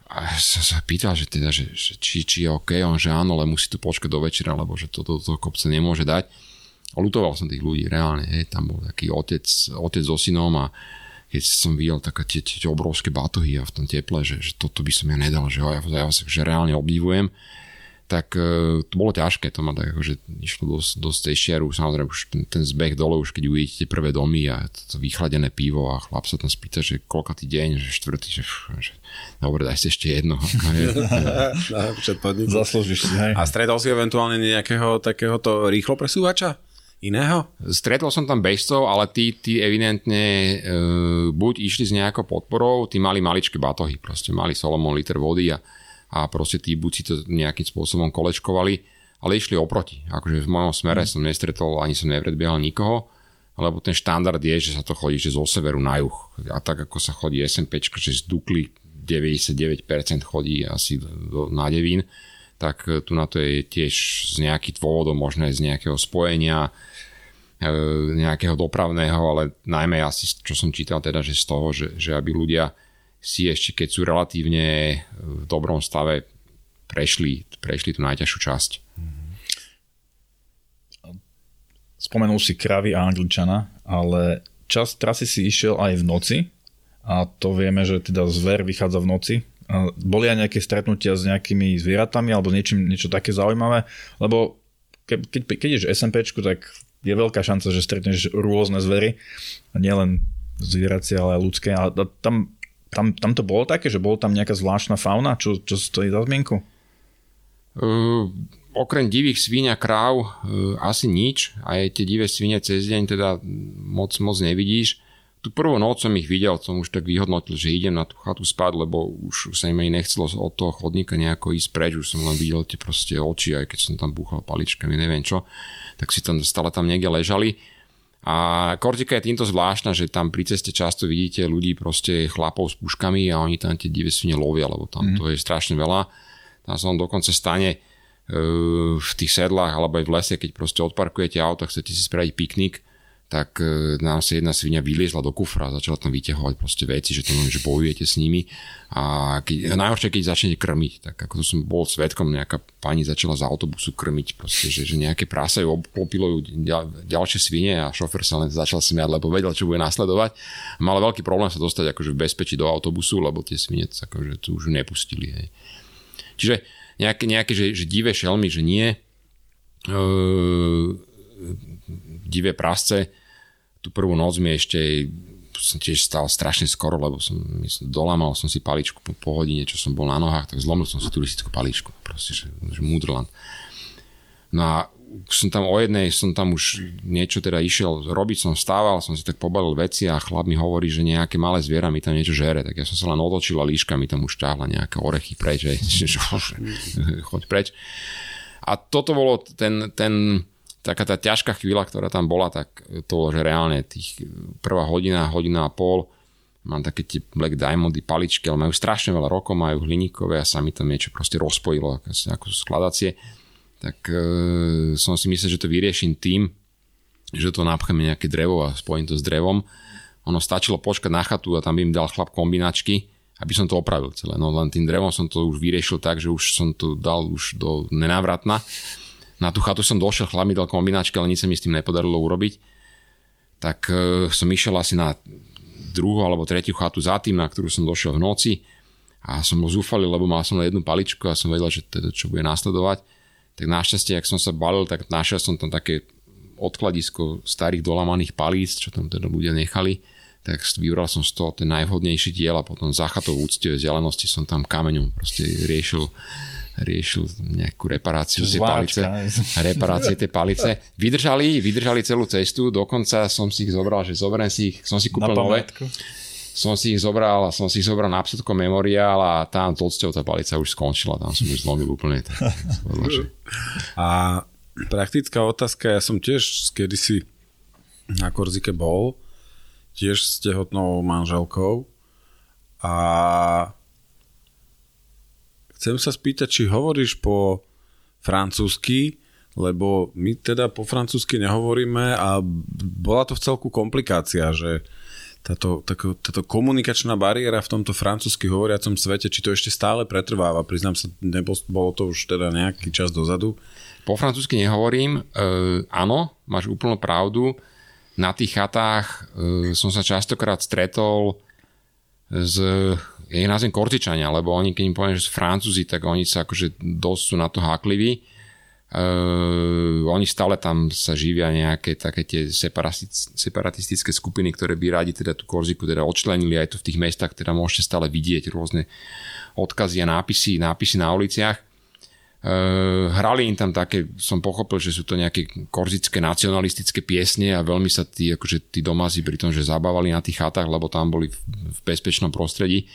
a som sa pýtal, že teda, že, že či, či je OK, on že áno, ale musí tu počkať do večera, lebo že toto to, to kopce nemôže dať lutoval som tých ľudí, reálne, hej, tam bol taký otec, otec so synom a keď som videl také tie, tie, tie obrovské batohy a v tom teple, že, že toto by som ja nedal, že ja, ja sa že reálne obdivujem, tak uh, to bolo ťažké, to ma tak akože išlo dosť, dosť tej šiaru, samozrejme už ten, ten zbeh dole, už keď uvidíte prvé domy a to, to vychladené pivo a chlap sa tam spýta, že koľkatý deň, že štvrtý, že, že dobre, daj si ešte jedno. Zaslúžiš si, hej. A stretol si eventuálne nejakého takéhoto rýchlo presúvača? Iného? Stretol som tam bežcov, ale tí, tí evidentne e, buď išli s nejakou podporou, tí mali maličké batohy, proste mali Solomon liter vody a a proste tí buď si to nejakým spôsobom kolečkovali, ale išli oproti. Akože v mojom smere mm. som nestretol, ani som nepredbiehal nikoho, lebo ten štandard je, že sa to chodí že zo severu na juh. A tak ako sa chodí SMP, že z Dukly 99% chodí asi do, na Devín, tak tu na to je tiež z nejakých dôvodov, možno aj z nejakého spojenia, e, nejakého dopravného, ale najmä asi, čo som čítal teda, že z toho, že, že aby ľudia si ešte, keď sú relatívne v dobrom stave, prešli, prešli tú najťažšiu časť. Spomenul si kravy a angličana, ale čas trasy si išiel aj v noci a to vieme, že teda zver vychádza v noci. Boli aj nejaké stretnutia s nejakými zvieratami alebo niečím, niečo také zaujímavé? Lebo keď, keď, keď ješ SMPčku, tak je veľká šanca, že stretneš rôzne zvery. Nielen zvieracie, ale aj ľudské. A tam tam, tam to bolo také, že bolo tam nejaká zvláštna fauna, čo, čo stojí za zmienku? Uh, okrem divých svíň a kráv uh, asi nič. Aj tie divé svine cez deň teda moc, moc nevidíš. Tu prvú noc som ich videl, som už tak vyhodnotil, že idem na tú chatu spať, lebo už, sa im ani nechcelo od toho chodníka nejako ísť preč, už som len videl tie proste oči, aj keď som tam búchal paličkami, neviem čo, tak si tam stále tam niekde ležali. A Kortika je týmto zvláštna, že tam pri ceste často vidíte ľudí, proste chlapov s puškami a oni tam tie divé svine lovia, lebo tam mm. to je strašne veľa. Tam sa vám dokonca stane uh, v tých sedlách alebo aj v lese, keď proste odparkujete auto, chcete si spraviť piknik, tak e, nám sa jedna svinia vyliezla do kufra a začala tam vyťahovať proste veci, že, to, že bojujete s nimi a keď, najhoršie, keď začnete krmiť, tak ako to som bol svetkom, nejaká pani začala z autobusu krmiť, proste, že, že nejaké prása ju ďal, ďalšie svine a šofer sa len začal smiať, lebo vedel, čo bude nasledovať. Mal veľký problém sa dostať akože v bezpečí do autobusu, lebo tie svine akože, tu už nepustili. Hej. Čiže nejaké, nejaké že, že divé šelmy, že nie. Ehm, divé prasce, tú prvú noc mi ešte som tiež stal strašne skoro, lebo som myslím, dolamal som si paličku po, po hodine, čo som bol na nohách, tak zlomil som si turistickú paličku. Proste, že, že Mudrland. No a som tam o jednej, som tam už niečo teda išiel robiť, som stával, som si tak pobalil veci a chlap mi hovorí, že nejaké malé zviera mi tam niečo žere, tak ja som sa len otočil a líška mi tam už ťahla nejaké orechy preč, že, že, choď preč. A toto bolo ten, ten taká tá ťažká chvíľa, ktorá tam bola, tak to že reálne tých prvá hodina, hodina a pol, mám také tie Black Diamondy paličky, ale majú strašne veľa rokov, majú hliníkové a sa mi tam niečo proste rozpojilo, ako skladacie, tak e, som si myslel, že to vyrieším tým, že to napcheme nejaké drevo a spojím to s drevom. Ono stačilo počkať na chatu a tam by mi dal chlap kombinačky, aby som to opravil celé. No len tým drevom som to už vyriešil tak, že už som to dal už do nenávratna na tú chatu som došiel, chlap mi dal kombinačky, ale nič sa mi s tým nepodarilo urobiť. Tak uh, som išiel asi na druhú alebo tretiu chatu za tým, na ktorú som došiel v noci a som bol zúfalý, lebo mal som len jednu paličku a som vedel, že teda čo bude následovať. Tak našťastie, ak som sa balil, tak našiel som tam také odkladisko starých dolamaných palíc, čo tam teda ľudia nechali tak vybral som z toho ten najvhodnejší diel a potom za chatou úctivej vzdialenosti som tam kameňom proste riešil riešil nejakú reparáciu tej palice. Reparácie tej palice. Vydržali, vydržali celú cestu, dokonca som si ich zobral, že zoberiem si ich, som si kúpil nové. Som si ich zobral, som si ich zobral na Psotko Memorial a tam s tá palica už skončila, tam som už zlomil úplne. a praktická otázka, ja som tiež kedysi na Korzike bol, tiež s tehotnou manželkou a Chcem sa spýtať, či hovoríš po francúzsky, lebo my teda po francúzsky nehovoríme a bola to v celku komplikácia, že táto, táto, táto komunikačná bariéra v tomto francúzsky hovoriacom svete, či to ešte stále pretrváva. Priznám sa, nebo, bolo to už teda nejaký čas dozadu. Po francúzsky nehovorím. E, áno, máš úplnú pravdu. Na tých chatách e, som sa častokrát stretol s, ja ich nazvem kortičania, lebo oni, keď im poviem, že sú francúzi, tak oni sa akože dosť sú na to hákliví Uh, oni stále tam sa živia nejaké také tie separatistické skupiny, ktoré by radi teda tú Korziku teda odčlenili aj tu v tých mestách, teda môžete stále vidieť rôzne odkazy a nápisy, nápisy na uliciach. Uh, hrali im tam také, som pochopil, že sú to nejaké korzické nacionalistické piesne a veľmi sa tí, akože tí domázi pri tom, že zabávali na tých chatách, lebo tam boli v, v bezpečnom prostredí.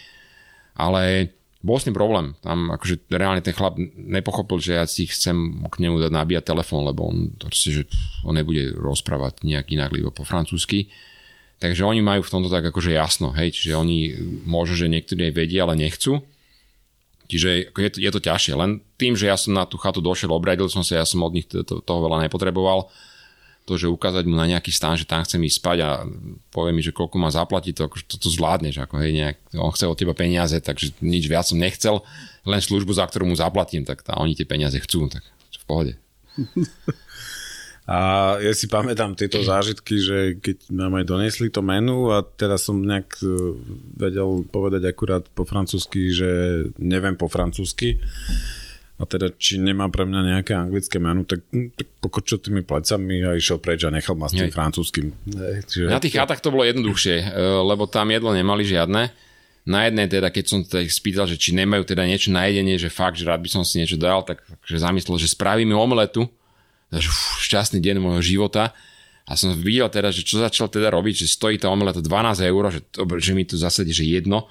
Ale bol s tým problém. Tam akože reálne ten chlap nepochopil, že ja si chcem k nemu dať nabíjať telefón, lebo on, proste, že on nebude rozprávať nejak inak, lebo po francúzsky. Takže oni majú v tomto tak akože jasno, hej, čiže oni môžu, že niektorí aj vedia, ale nechcú. Čiže je to, je to ťažšie. Len tým, že ja som na tú chatu došiel, obradil som sa, ja som od nich to, to, toho veľa nepotreboval to, že ukázať mu na nejaký stán, že tam chcem ísť spať a povie mi, že koľko má zaplatiť, to, to, to zvládneš. Ako, hej, nejak, on chce od teba peniaze, takže nič viac som nechcel, len službu, za ktorú mu zaplatím, tak tá, oni tie peniaze chcú, tak v pohode. A ja si pamätám tieto zážitky, že keď nám aj donesli to menu a teraz som nejak e, vedel povedať akurát po francúzsky, že neviem po francúzsky a teda či nemá pre mňa nejaké anglické menu, tak, hm, tak pokočil tými plecami a išiel preč a nechal ma s tým francúzským. Čiže... Na tých chatách to bolo jednoduchšie, e, lebo tam jedlo nemali žiadne. Na jednej teda, keď som teda spýtal, že či nemajú teda niečo na jedenie, že fakt, že rád by som si niečo dal, tak že zamyslel, že spravíme omletu. Takže uf, šťastný deň môjho života. A som videl teda, že čo začal teda robiť, že stojí tá omeleta 12 eur, že, že mi to zase že jedno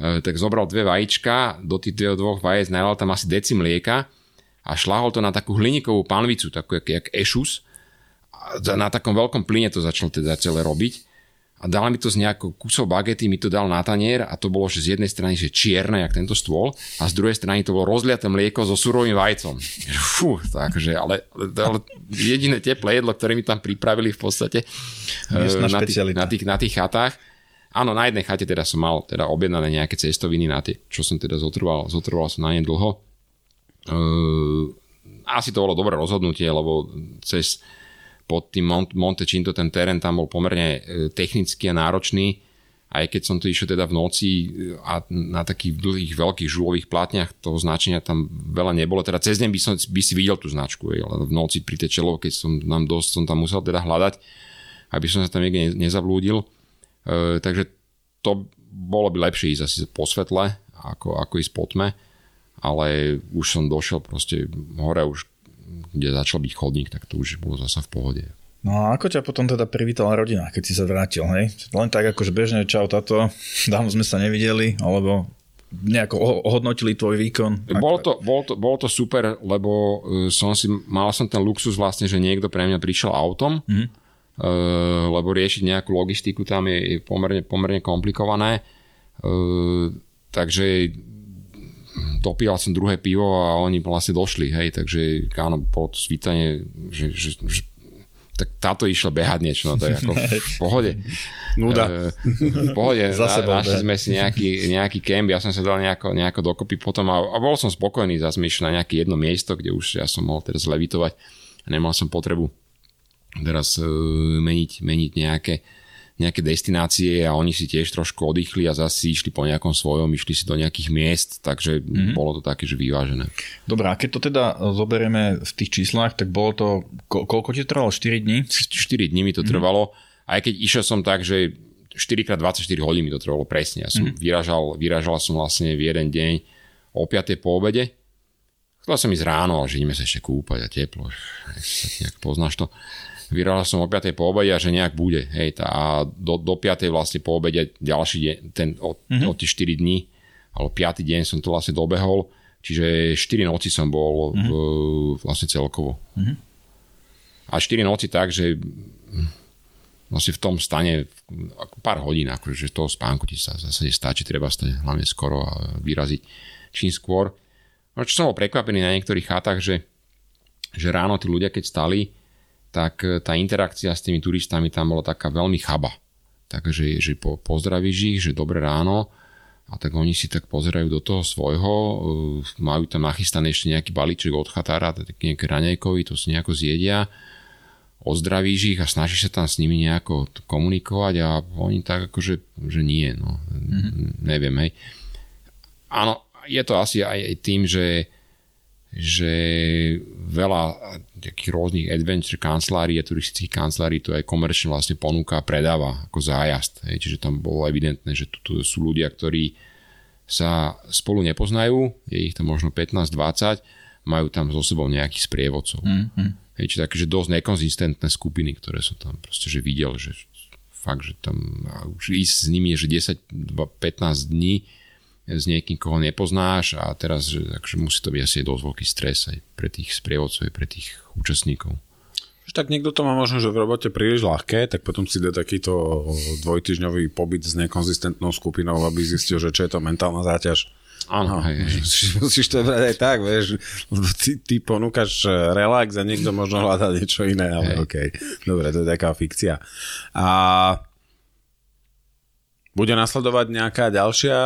tak zobral dve vajíčka, do tých dvoch, dvoch vajec nalal tam asi deci mlieka a šláhol to na takú hliníkovú panvicu, takú jak, jak ešus. A na takom veľkom plyne to začal teda celé robiť. A dal mi to z nejakou kusov bagety, mi to dal na tanier a to bolo, že z jednej strany, že čierne, jak tento stôl, a z druhej strany to bolo rozliaté mlieko so surovým vajcom. Fú, takže, ale, ale jediné teplé jedlo, ktoré mi tam pripravili v podstate e, na tých, na, tých, na tých chatách, Áno, na jednej chate teda som mal teda objednané nejaké cestoviny na tie, čo som teda zotrval, zotrval som na ne dlho. Uh, asi to bolo dobré rozhodnutie, lebo cez pod tým Mont, Monte Cinto ten terén tam bol pomerne e, technický a náročný. Aj keď som to išiel teda v noci e, a na takých dlhých veľkých žulových plátniach toho značenia tam veľa nebolo. Teda cez deň by, som, by si videl tú značku, ale v noci pri tej čelovke som nám dosť som tam musel teda hľadať, aby som sa tam niekde nezablúdil. E, takže to bolo by lepšie ísť asi po svetle, ako, ako ísť po tme, ale už som došiel proste hore už, kde začal byť chodník, tak to už bolo zasa v pohode. No a ako ťa potom teda privítala rodina, keď si sa vrátil, hej? Len tak akože bežne, čau tato, dávno sme sa nevideli, alebo nejako ohodnotili tvoj výkon? Bolo to, bolo, to, bolo to super, lebo e, som si, mal som ten luxus vlastne, že niekto pre mňa prišiel autom, mm-hmm lebo riešiť nejakú logistiku tam je, je pomerne, pomerne komplikované. Eh, takže dopíjal som druhé pivo a oni vlastne došli, hej, takže áno, bolo to svítanie, že, že, že tak táto išla behať niečo, no to je ako v pohode. Nuda. E, v pohode, Zase na, našli sme si nejaký, nejaký kemp, ja som sa dal nejako, nejako dokopy potom a, a bol som spokojný, zase na nejaké jedno miesto, kde už ja som mohol teraz levitovať a nemal som potrebu teraz uh, meniť, meniť nejaké, nejaké destinácie a oni si tiež trošku oddychli a zase išli po nejakom svojom, išli si do nejakých miest, takže mm-hmm. bolo to také, že vyvážené. Dobre, a keď to teda zoberieme v tých číslach, tak bolo to, ko- koľko ti trvalo? 4 dní? 4 dní mi to mm-hmm. trvalo, aj keď išiel som tak, že 4x24 hodín mi to trvalo presne. Ja som mm-hmm. vyražal, vyražal som vlastne v jeden deň o 5. po obede. Chcel som ísť ráno, ale že ideme sa ešte kúpať a teplo. Poznáš to vyrážal som o 5. po obede a že nejak bude. Hej, tá, a do, do 5. vlastne po obede ďalší deň, ten, od, mm-hmm. od tie 4 dní, alebo 5. deň som to vlastne dobehol, čiže 4 noci som bol mm-hmm. v, vlastne celkovo. Mm-hmm. A 4 noci tak, že vlastne v tom stane pár hodín, akože toho spánku ti sa zase stačí, treba stať hlavne skoro a vyraziť čím skôr. No, čo som bol prekvapený na niektorých chátach, že, že ráno tí ľudia, keď stali, tak e, tá interakcia s tými turistami tam bola taká veľmi chaba. takže že po, pozdravíš ich, že dobré ráno a tak oni si tak pozerajú do toho svojho, uh, majú tam nachystaný ešte nejaký balíček od chatára, tak nejaké ranejkovi, to si nejako zjedia, ozdravíš ich a snažíš sa tam s nimi nejako komunikovať a oni tak akože, že nie, no, mm-hmm. neviem, hej. Áno, je to asi aj tým, že že veľa takých rôznych adventure kancelárií a turistických kancelárií to aj komerčne vlastne ponúka a predáva ako zájazd. Hej. Čiže tam bolo evidentné, že tu, sú ľudia, ktorí sa spolu nepoznajú, je ich tam možno 15-20, majú tam so sebou nejakých sprievodcov. Mm-hmm. Hej, čiže také, že dosť nekonzistentné skupiny, ktoré som tam proste že videl, že fakt, že tam už ísť s nimi je, že 10-15 dní s niekým, koho nepoznáš a teraz že, takže musí to byť asi dosť veľký stres aj pre tých sprievodcov, aj pre tých účastníkov. Tak niekto to má možno, že v robote príliš ľahké, tak potom si dá takýto dvojtyžňový pobyt s nekonzistentnou skupinou, aby zistil, že čo je to mentálna záťaž. Áno, no, hej, hej. Musíš, to brať aj tak, vieš. Ty, ty ponúkaš relax a niekto možno hľadá niečo iné, ale okej. Okay. Dobre, to je taká fikcia. A bude nasledovať nejaká ďalšia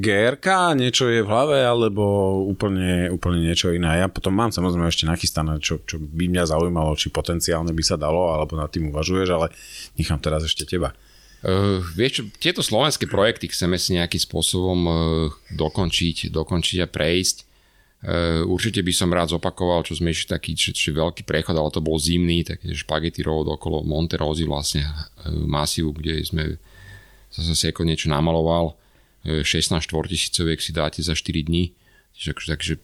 GRK, niečo je v hlave, alebo úplne, úplne niečo iné. Ja potom mám samozrejme ešte nachystané, čo, čo by mňa zaujímalo, či potenciálne by sa dalo, alebo nad tým uvažuješ, ale nechám teraz ešte teba. Uh, vieš, tieto slovenské projekty chceme si nejakým spôsobom uh, dokončiť, dokončiť a prejsť. Uh, určite by som rád zopakoval, čo sme ešte taký či, či veľký prechod, ale to bol zimný, taký špagety road okolo Monterozy vlastne uh, masívu, kde sme zase ako niečo namaloval, 16 e, tisícoviek si dáte za 4 dní, akože, takže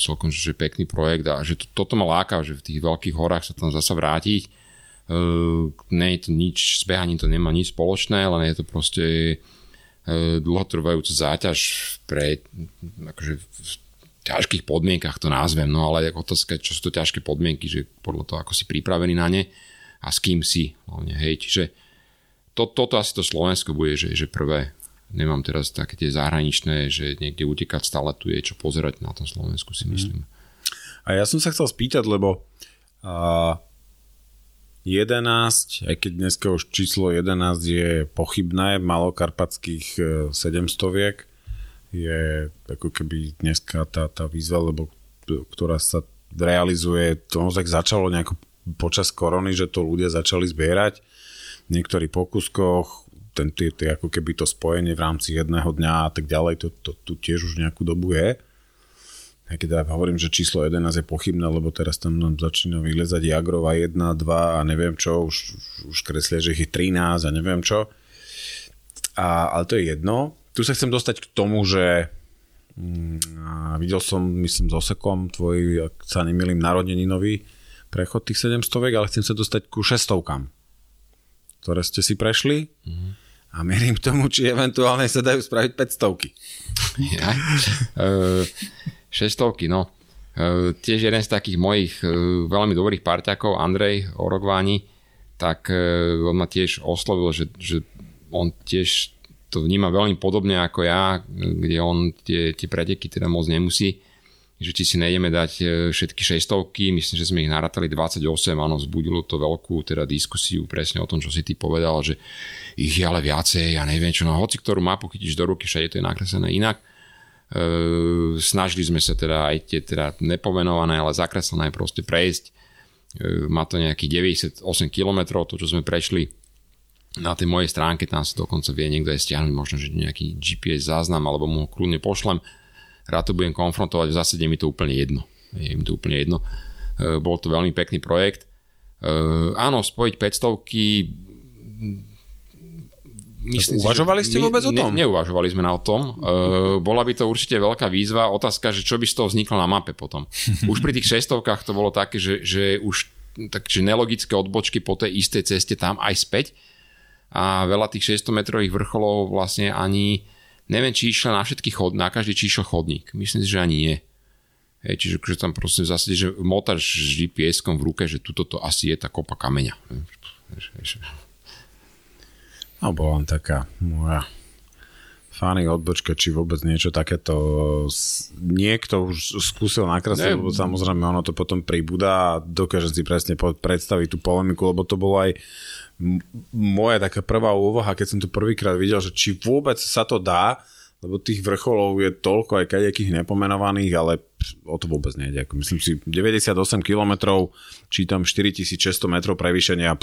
celkom že pekný projekt a že to, toto ma láka, že v tých veľkých horách sa tam zasa vrátiť. Uh, nie je to nič, s behaním to nemá nič spoločné, len je to proste uh, dlhotrvajúca záťaž pre akože v ťažkých podmienkach to názvem, no ale otázka, čo sú to ťažké podmienky, že podľa toho, ako si pripravený na ne a s kým si, hlavne, hej, čiže to, toto asi to Slovensko bude, že, že prvé. Nemám teraz také tie zahraničné, že niekde utekať stále tu je čo pozerať na tom Slovensku si mhm. myslím. A ja som sa chcel spýtať, lebo uh, 11, aj keď dneska už číslo 11 je pochybné, malokarpatských 700 viek, je ako keby dneska tá, tá výzva, lebo ktorá sa realizuje, to tak začalo nejako počas korony, že to ľudia začali zbierať niektorých pokuskoch, ten, tie, tie, ako keby to spojenie v rámci jedného dňa a tak ďalej, to, to tu tiež už nejakú dobu je. Aj keď ja hovorím, že číslo 11 je pochybné, lebo teraz tam nám začína vylezať Jagrova 1, 2 a neviem čo, už, už kreslia, že ich je 13 a neviem čo. A, ale to je jedno. Tu sa chcem dostať k tomu, že mm, videl som, myslím, s Osekom tvoj, ak sa nemýlim, narodeninový prechod tých 700 ale chcem sa dostať ku šestovkám ktoré ste si prešli mm-hmm. a mierim k tomu, či eventuálne sa dajú spraviť 500 ja? uh, 600 no. Uh, tiež jeden z takých mojich uh, veľmi dobrých parťakov, Andrej Orogváni, tak on ma tiež oslovil, že, že on tiež to vníma veľmi podobne ako ja, kde on tie, tie preteky teda moc nemusí že či si nejdeme dať e, všetky šestovky, myslím, že sme ich narátali 28, áno, vzbudilo to veľkú teda diskusiu presne o tom, čo si ty povedal, že ich je ale viacej, ja neviem čo, no hoci ktorú mapu chytíš do ruky, všade to je nakreslené inak. E, snažili sme sa teda aj tie teda nepomenované, ale zakreslené proste prejsť. E, má to nejakých 98 km, to čo sme prešli na tej mojej stránke, tam si dokonca vie niekto aj stiahnuť možno, že nejaký GPS záznam, alebo mu ho kľudne pošlem rád to budem konfrontovať, v zásade mi to úplne jedno. Je mi to úplne jedno. E, bol to veľmi pekný projekt. E, áno, spojiť 500 Myslím uvažovali si, ste vôbec o tom? Ne, neuvažovali sme na o tom. Uh, bola by to určite veľká výzva. Otázka, že čo by z toho vzniklo na mape potom. Už pri tých šestovkách to bolo také, že, že už takže nelogické odbočky po tej istej ceste tam aj späť. A veľa tých 600 metrových vrcholov vlastne ani Neviem, či išla na všetky chod, na každý či išiel chodník. Myslím si, že ani nie. Hej, čiže že tam proste v zásade, že motáš s GPS-kom v ruke, že tuto to asi je tá kopa kameňa. No bola taká moja fány odbočka, či vôbec niečo takéto niekto už skúsil nakresliť, lebo samozrejme ono to potom pribúda a dokáže si presne predstaviť tú polemiku, lebo to bolo aj moja taká prvá úvaha, keď som to prvýkrát videl, že či vôbec sa to dá, lebo tých vrcholov je toľko aj kadejakých nepomenovaných, ale o to vôbec nejde. Ako myslím si, 98 km, čítam 4600 metrov prevýšenia.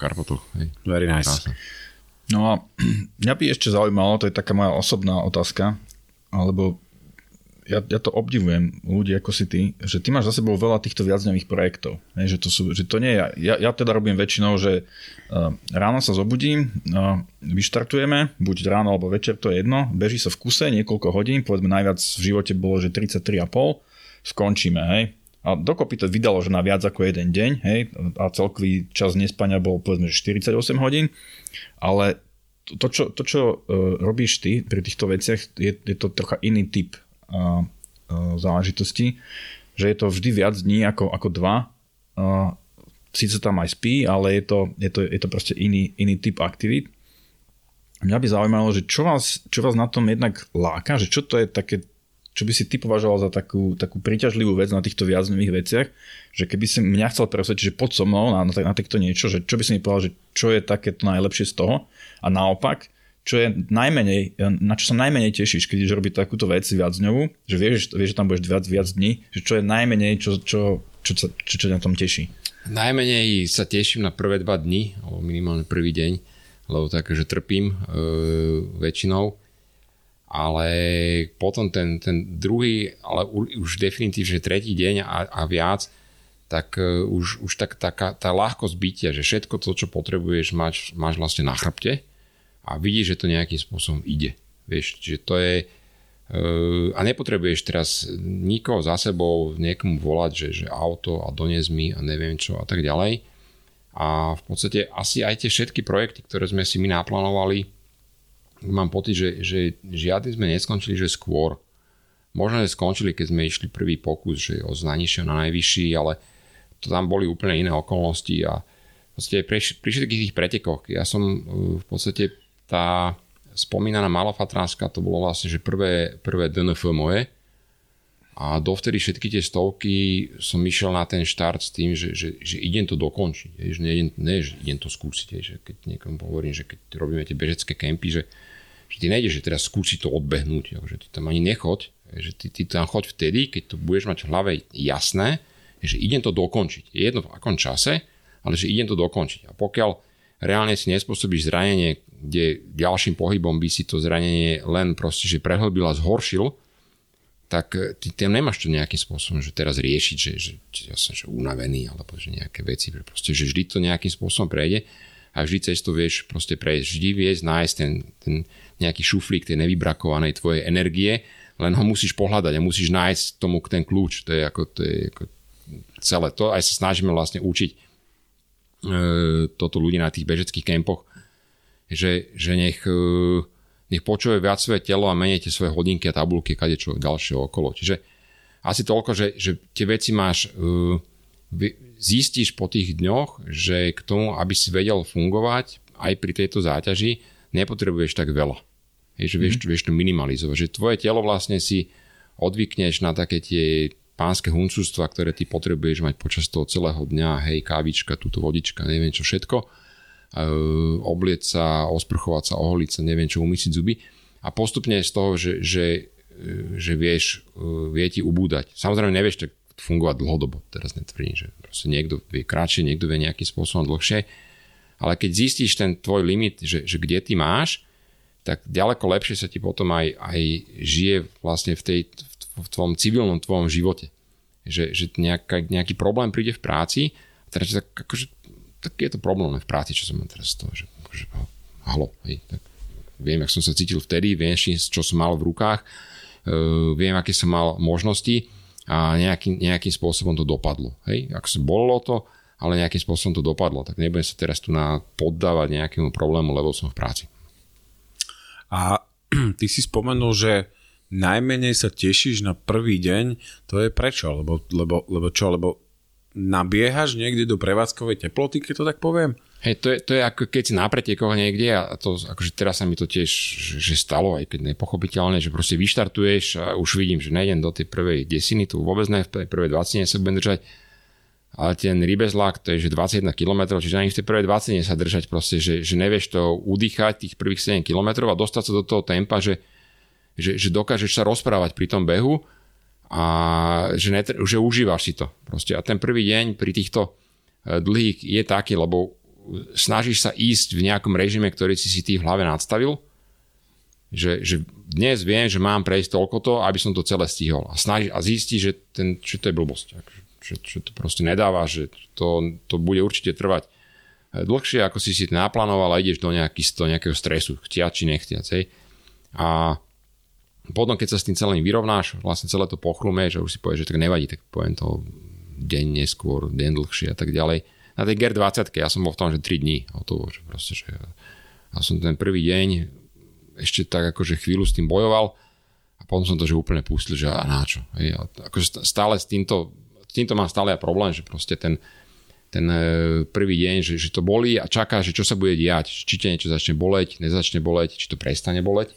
Karpotu. Hej. Very nice. Krásne. No a mňa by ešte zaujímalo, to je taká moja osobná otázka, alebo ja, ja to obdivujem ľudí ako si ty, že ty máš za sebou veľa týchto viacdňových projektov. Hej, že, to sú, že to nie je, ja, ja teda robím väčšinou, že uh, ráno sa zobudím, uh, vyštartujeme, buď ráno alebo večer, to je jedno, beží sa v kuse niekoľko hodín, povedzme najviac v živote bolo, že 33,5, skončíme, hej. A dokopy to vydalo, že na viac ako jeden deň, hej, a celkový čas nespania bol povedzme, že 48 hodín, ale to, čo, to, čo uh, robíš ty pri týchto veciach, je, je to trocha iný typ záležitosti, že je to vždy viac dní ako, ako dva. Síce tam aj spí, ale je to, je to, je to proste iný, iný typ aktivít. Mňa by zaujímalo, že čo vás, čo vás na tom jednak láka, že čo to je také čo by si ty považoval za takú, takú príťažlivú vec na týchto viacnových veciach, že keby si mňa chcel presvedčiť, že poď so mnou na, na, na takto niečo, že čo by si mi povedal, že čo je takéto najlepšie z toho a naopak, čo je najmenej, na čo sa najmenej tešíš, keď robiť takúto vec viac dňovú, že vieš, vieš, že tam budeš viac, viac dní, že čo je najmenej, čo, čo, čo, čo, čo, čo na tom teší. Najmenej sa teším na prvé dva dni, alebo minimálne prvý deň, lebo tak, že trpím e, väčšinou ale potom ten, ten druhý, ale už definitívne tretí deň a, a viac, tak uh, už, už tak, taká tá ľahkosť bytia, že všetko to, čo potrebuješ, máš, máš vlastne na chrbte a vidíš, že to nejakým spôsobom ide. Vieš, že to je uh, a nepotrebuješ teraz nikoho za sebou niekomu volať, že, že auto a donies mi a neviem čo a tak ďalej. A v podstate asi aj tie všetky projekty, ktoré sme si my naplánovali, mám pocit, že, že žiadny sme neskončili, že skôr. Možno, že skončili, keď sme išli prvý pokus, že od najnižšieho na najvyšší, ale to tam boli úplne iné okolnosti a v podstate pri, všetkých tých pretekoch, ja som uh, v podstate tá spomínaná Malofatránska, to bolo vlastne, že prvé, prvé DNF moje a dovtedy všetky tie stovky som išiel na ten štart s tým, že, že, že idem to dokončiť, že nie, nie, že idem to skúsiť, že keď niekomu hovorím, že keď robíme tie bežecké kempy, že že ty nejdeš, že teraz skúsi to odbehnúť, že ty tam ani nechoď, že ty, ty tam choď vtedy, keď to budeš mať v hlave jasné, že idem to dokončiť. Je jedno v akom čase, ale že idem to dokončiť. A pokiaľ reálne si nespôsobíš zranenie, kde ďalším pohybom by si to zranenie len proste, že prehlbil a zhoršil, tak eh, ty tam nemáš to nejakým spôsobom, že teraz riešiť, že, že, že ja som že unavený, alebo že nejaké veci, že proste, že vždy to nejakým spôsobom prejde a vždy cez to vieš proste prejsť. Vždy vieš nájsť ten, ten nejaký šuflík tej nevybrakovanej tvojej energie, len ho musíš pohľadať a musíš nájsť tomu ten kľúč. To je ako, to je ako celé to. Aj sa snažíme vlastne učiť e, toto ľudí na tých bežeckých kempoch, že, že nech, e, nech počuje viac svoje telo a menejte svoje hodinky a tabulky, kade čo ďalšie okolo. Čiže asi toľko, že, že tie veci máš e, zistíš po tých dňoch, že k tomu, aby si vedel fungovať aj pri tejto záťaži, nepotrebuješ tak veľa. Že vieš, mm. vieš to minimalizovať. Že tvoje telo vlastne si odvykneš na také tie pánske huncústva, ktoré ty potrebuješ mať počas toho celého dňa, hej, kávička, túto vodička, neviem čo všetko, oblieť sa, osprchovať sa, oholiť sa, neviem čo, umysiť zuby a postupne z toho, že, že, že vieš, e, vie ti ubúdať. Samozrejme nevieš tak fungovať dlhodobo. Teraz netvrdím, že proste niekto vie kratšie, niekto vie nejakým spôsobom dlhšie, ale keď zistíš ten tvoj limit, že, že kde ty máš, tak ďaleko lepšie sa ti potom aj, aj žije vlastne v, tej, v tvojom civilnom tvojom živote. Že, že nejaká, nejaký problém príde v práci, teraz tak, akože, tak je to problém v práci, čo som mal teraz z toho, že akože, halo, hej, tak viem, ak som sa cítil vtedy, viem, čo som mal v rukách, uh, viem, aké som mal možnosti, a nejakým, nejakým spôsobom to dopadlo. Hej? Ak sa bolo to, ale nejakým spôsobom to dopadlo, tak nebudem sa teraz tu na poddávať nejakému problému, lebo som v práci. A ty si spomenul, že najmenej sa tešíš na prvý deň, to je prečo? Lebo, lebo, lebo čo? Lebo nabiehaš niekde do prevádzkovej teploty, keď to tak poviem? Hej, to je, to je ako keď si na pretekoch niekde a to, akože teraz sa mi to tiež že stalo, aj keď nepochopiteľne, že proste vyštartuješ a už vidím, že nejdem do tej prvej desiny, tu vôbec ne, v tej prvej 20 sa budem držať ale ten rybezlak to je že 21 km, čiže ani v tej prvej 20 sa držať proste, že, že nevieš to udýchať tých prvých 7 km a dostať sa do toho tempa, že, že, že dokážeš sa rozprávať pri tom behu a že, netr- že užívaš si to. Proste. A ten prvý deň pri týchto e, dlhých je taký, lebo snažíš sa ísť v nejakom režime, ktorý si si ty v hlave nadstavil, že, že dnes viem, že mám prejsť toľko to, aby som to celé stihol. A, snaží, a zistí, že, ten, že to je blbosť že, že to proste nedáva, že to, to bude určite trvať eh, dlhšie, ako si si naplánoval a ideš do, nejaký, do nejakého stresu, chtiať či nechtiať. Hej. A potom, keď sa s tým celým vyrovnáš, vlastne celé to pochrume, že už si povieš, že tak nevadí, tak poviem to deň neskôr, deň dlhšie a tak ďalej. Na tej GER 20 ja som bol v tom, že 3 dní hotovo, že proste, že ja som ten prvý deň ešte tak akože chvíľu s tým bojoval a potom som to že úplne pustil, že a na čo. A akože stále s týmto s týmto mám stále aj problém, že proste ten, ten e, prvý deň, že, že to bolí a čaká, že čo sa bude diať, či ťa niečo začne boleť, nezačne boleť, či to prestane boleť,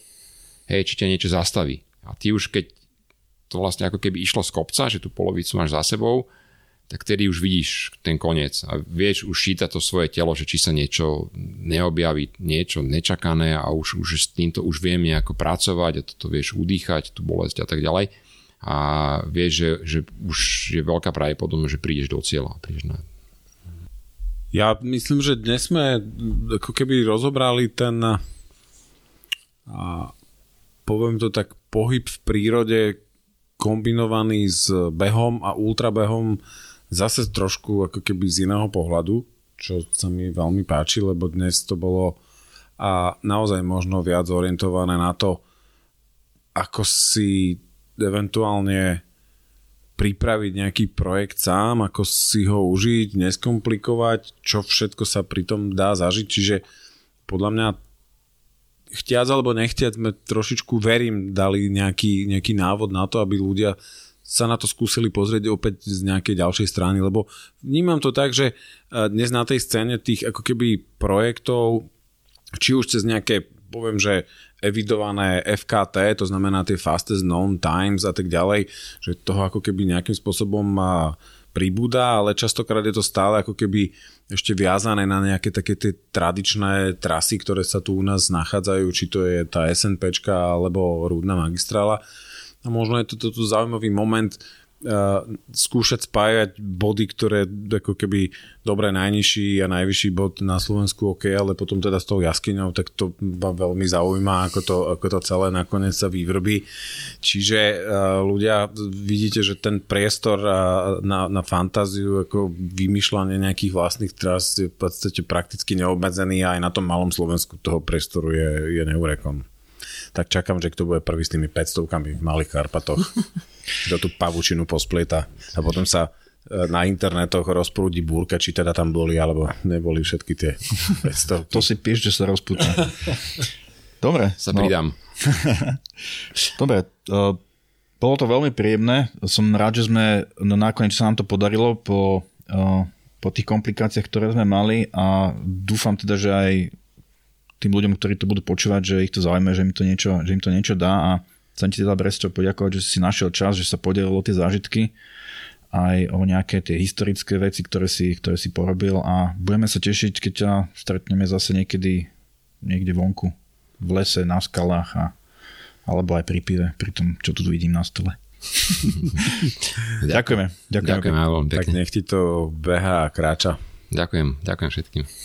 hej, či ťa niečo zastaví. A ty už keď to vlastne ako keby išlo z kopca, že tú polovicu máš za sebou, tak tedy už vidíš ten koniec a vieš už šítať to svoje telo, že či sa niečo neobjaví, niečo nečakané a už, už s týmto už viem nejako pracovať a toto vieš udýchať, tú bolesť a tak ďalej a vieš, že, že už je veľká pravdepodobnosť, že prídeš do cieľa. Prídeš na... Ja myslím, že dnes sme ako keby rozobrali ten a poviem to tak, pohyb v prírode kombinovaný s behom a ultrabehom zase trošku ako keby z iného pohľadu, čo sa mi veľmi páči, lebo dnes to bolo a naozaj možno viac orientované na to, ako si eventuálne pripraviť nejaký projekt sám, ako si ho užiť, neskomplikovať, čo všetko sa pri tom dá zažiť. Čiže podľa mňa chtiac alebo nechtiac sme trošičku, verím, dali nejaký, nejaký návod na to, aby ľudia sa na to skúsili pozrieť opäť z nejakej ďalšej strany, lebo vnímam to tak, že dnes na tej scéne tých ako keby projektov, či už cez nejaké, poviem, že evidované FKT, to znamená tie fastest known times a tak ďalej, že toho ako keby nejakým spôsobom pribúda, ale častokrát je to stále ako keby ešte viazané na nejaké také tie tradičné trasy, ktoré sa tu u nás nachádzajú, či to je tá SNPčka alebo rúdna magistrála. A možno je to toto zaujímavý moment, skúšať spájať body, ktoré ako keby dobre najnižší a najvyšší bod na Slovensku OK, ale potom teda s tou jaskyňou, tak to ma veľmi zaujíma, ako to, ako to celé nakoniec sa vyvrbí. Čiže ľudia, vidíte, že ten priestor na, na fantáziu, ako vymýšľanie nejakých vlastných tras je v podstate prakticky neobmedzený a aj na tom malom Slovensku toho priestoru je, je neurekom tak čakám, že kto bude prvý s tými 500 v Malých Karpatoch. do tú pavučinu posplieta a potom sa e, na internetoch rozprúdi búrka, či teda tam boli, alebo neboli všetky tie 500. To si píš, že sa rozpúta. Dobre. Sa no. pridám. Dobre, uh, bolo to veľmi príjemné. Som rád, že sme no nakoniec sa nám to podarilo po, uh, po tých komplikáciách, ktoré sme mali a dúfam teda, že aj tým ľuďom, ktorí to budú počúvať, že ich to zaujíma, že im to niečo, že im to niečo dá a chcem ti teda Bresto poďakovať, že si našiel čas, že sa podelil o tie zážitky aj o nejaké tie historické veci, ktoré si, ktoré si porobil a budeme sa tešiť, keď ťa stretneme zase niekedy niekde vonku v lese, na skalách a, alebo aj pri pive, pri tom, čo tu vidím na stole. ďakujeme. Ďakujeme. Ďakujeme Tak nech ti to beha a kráča. Ďakujem, ďakujem všetkým.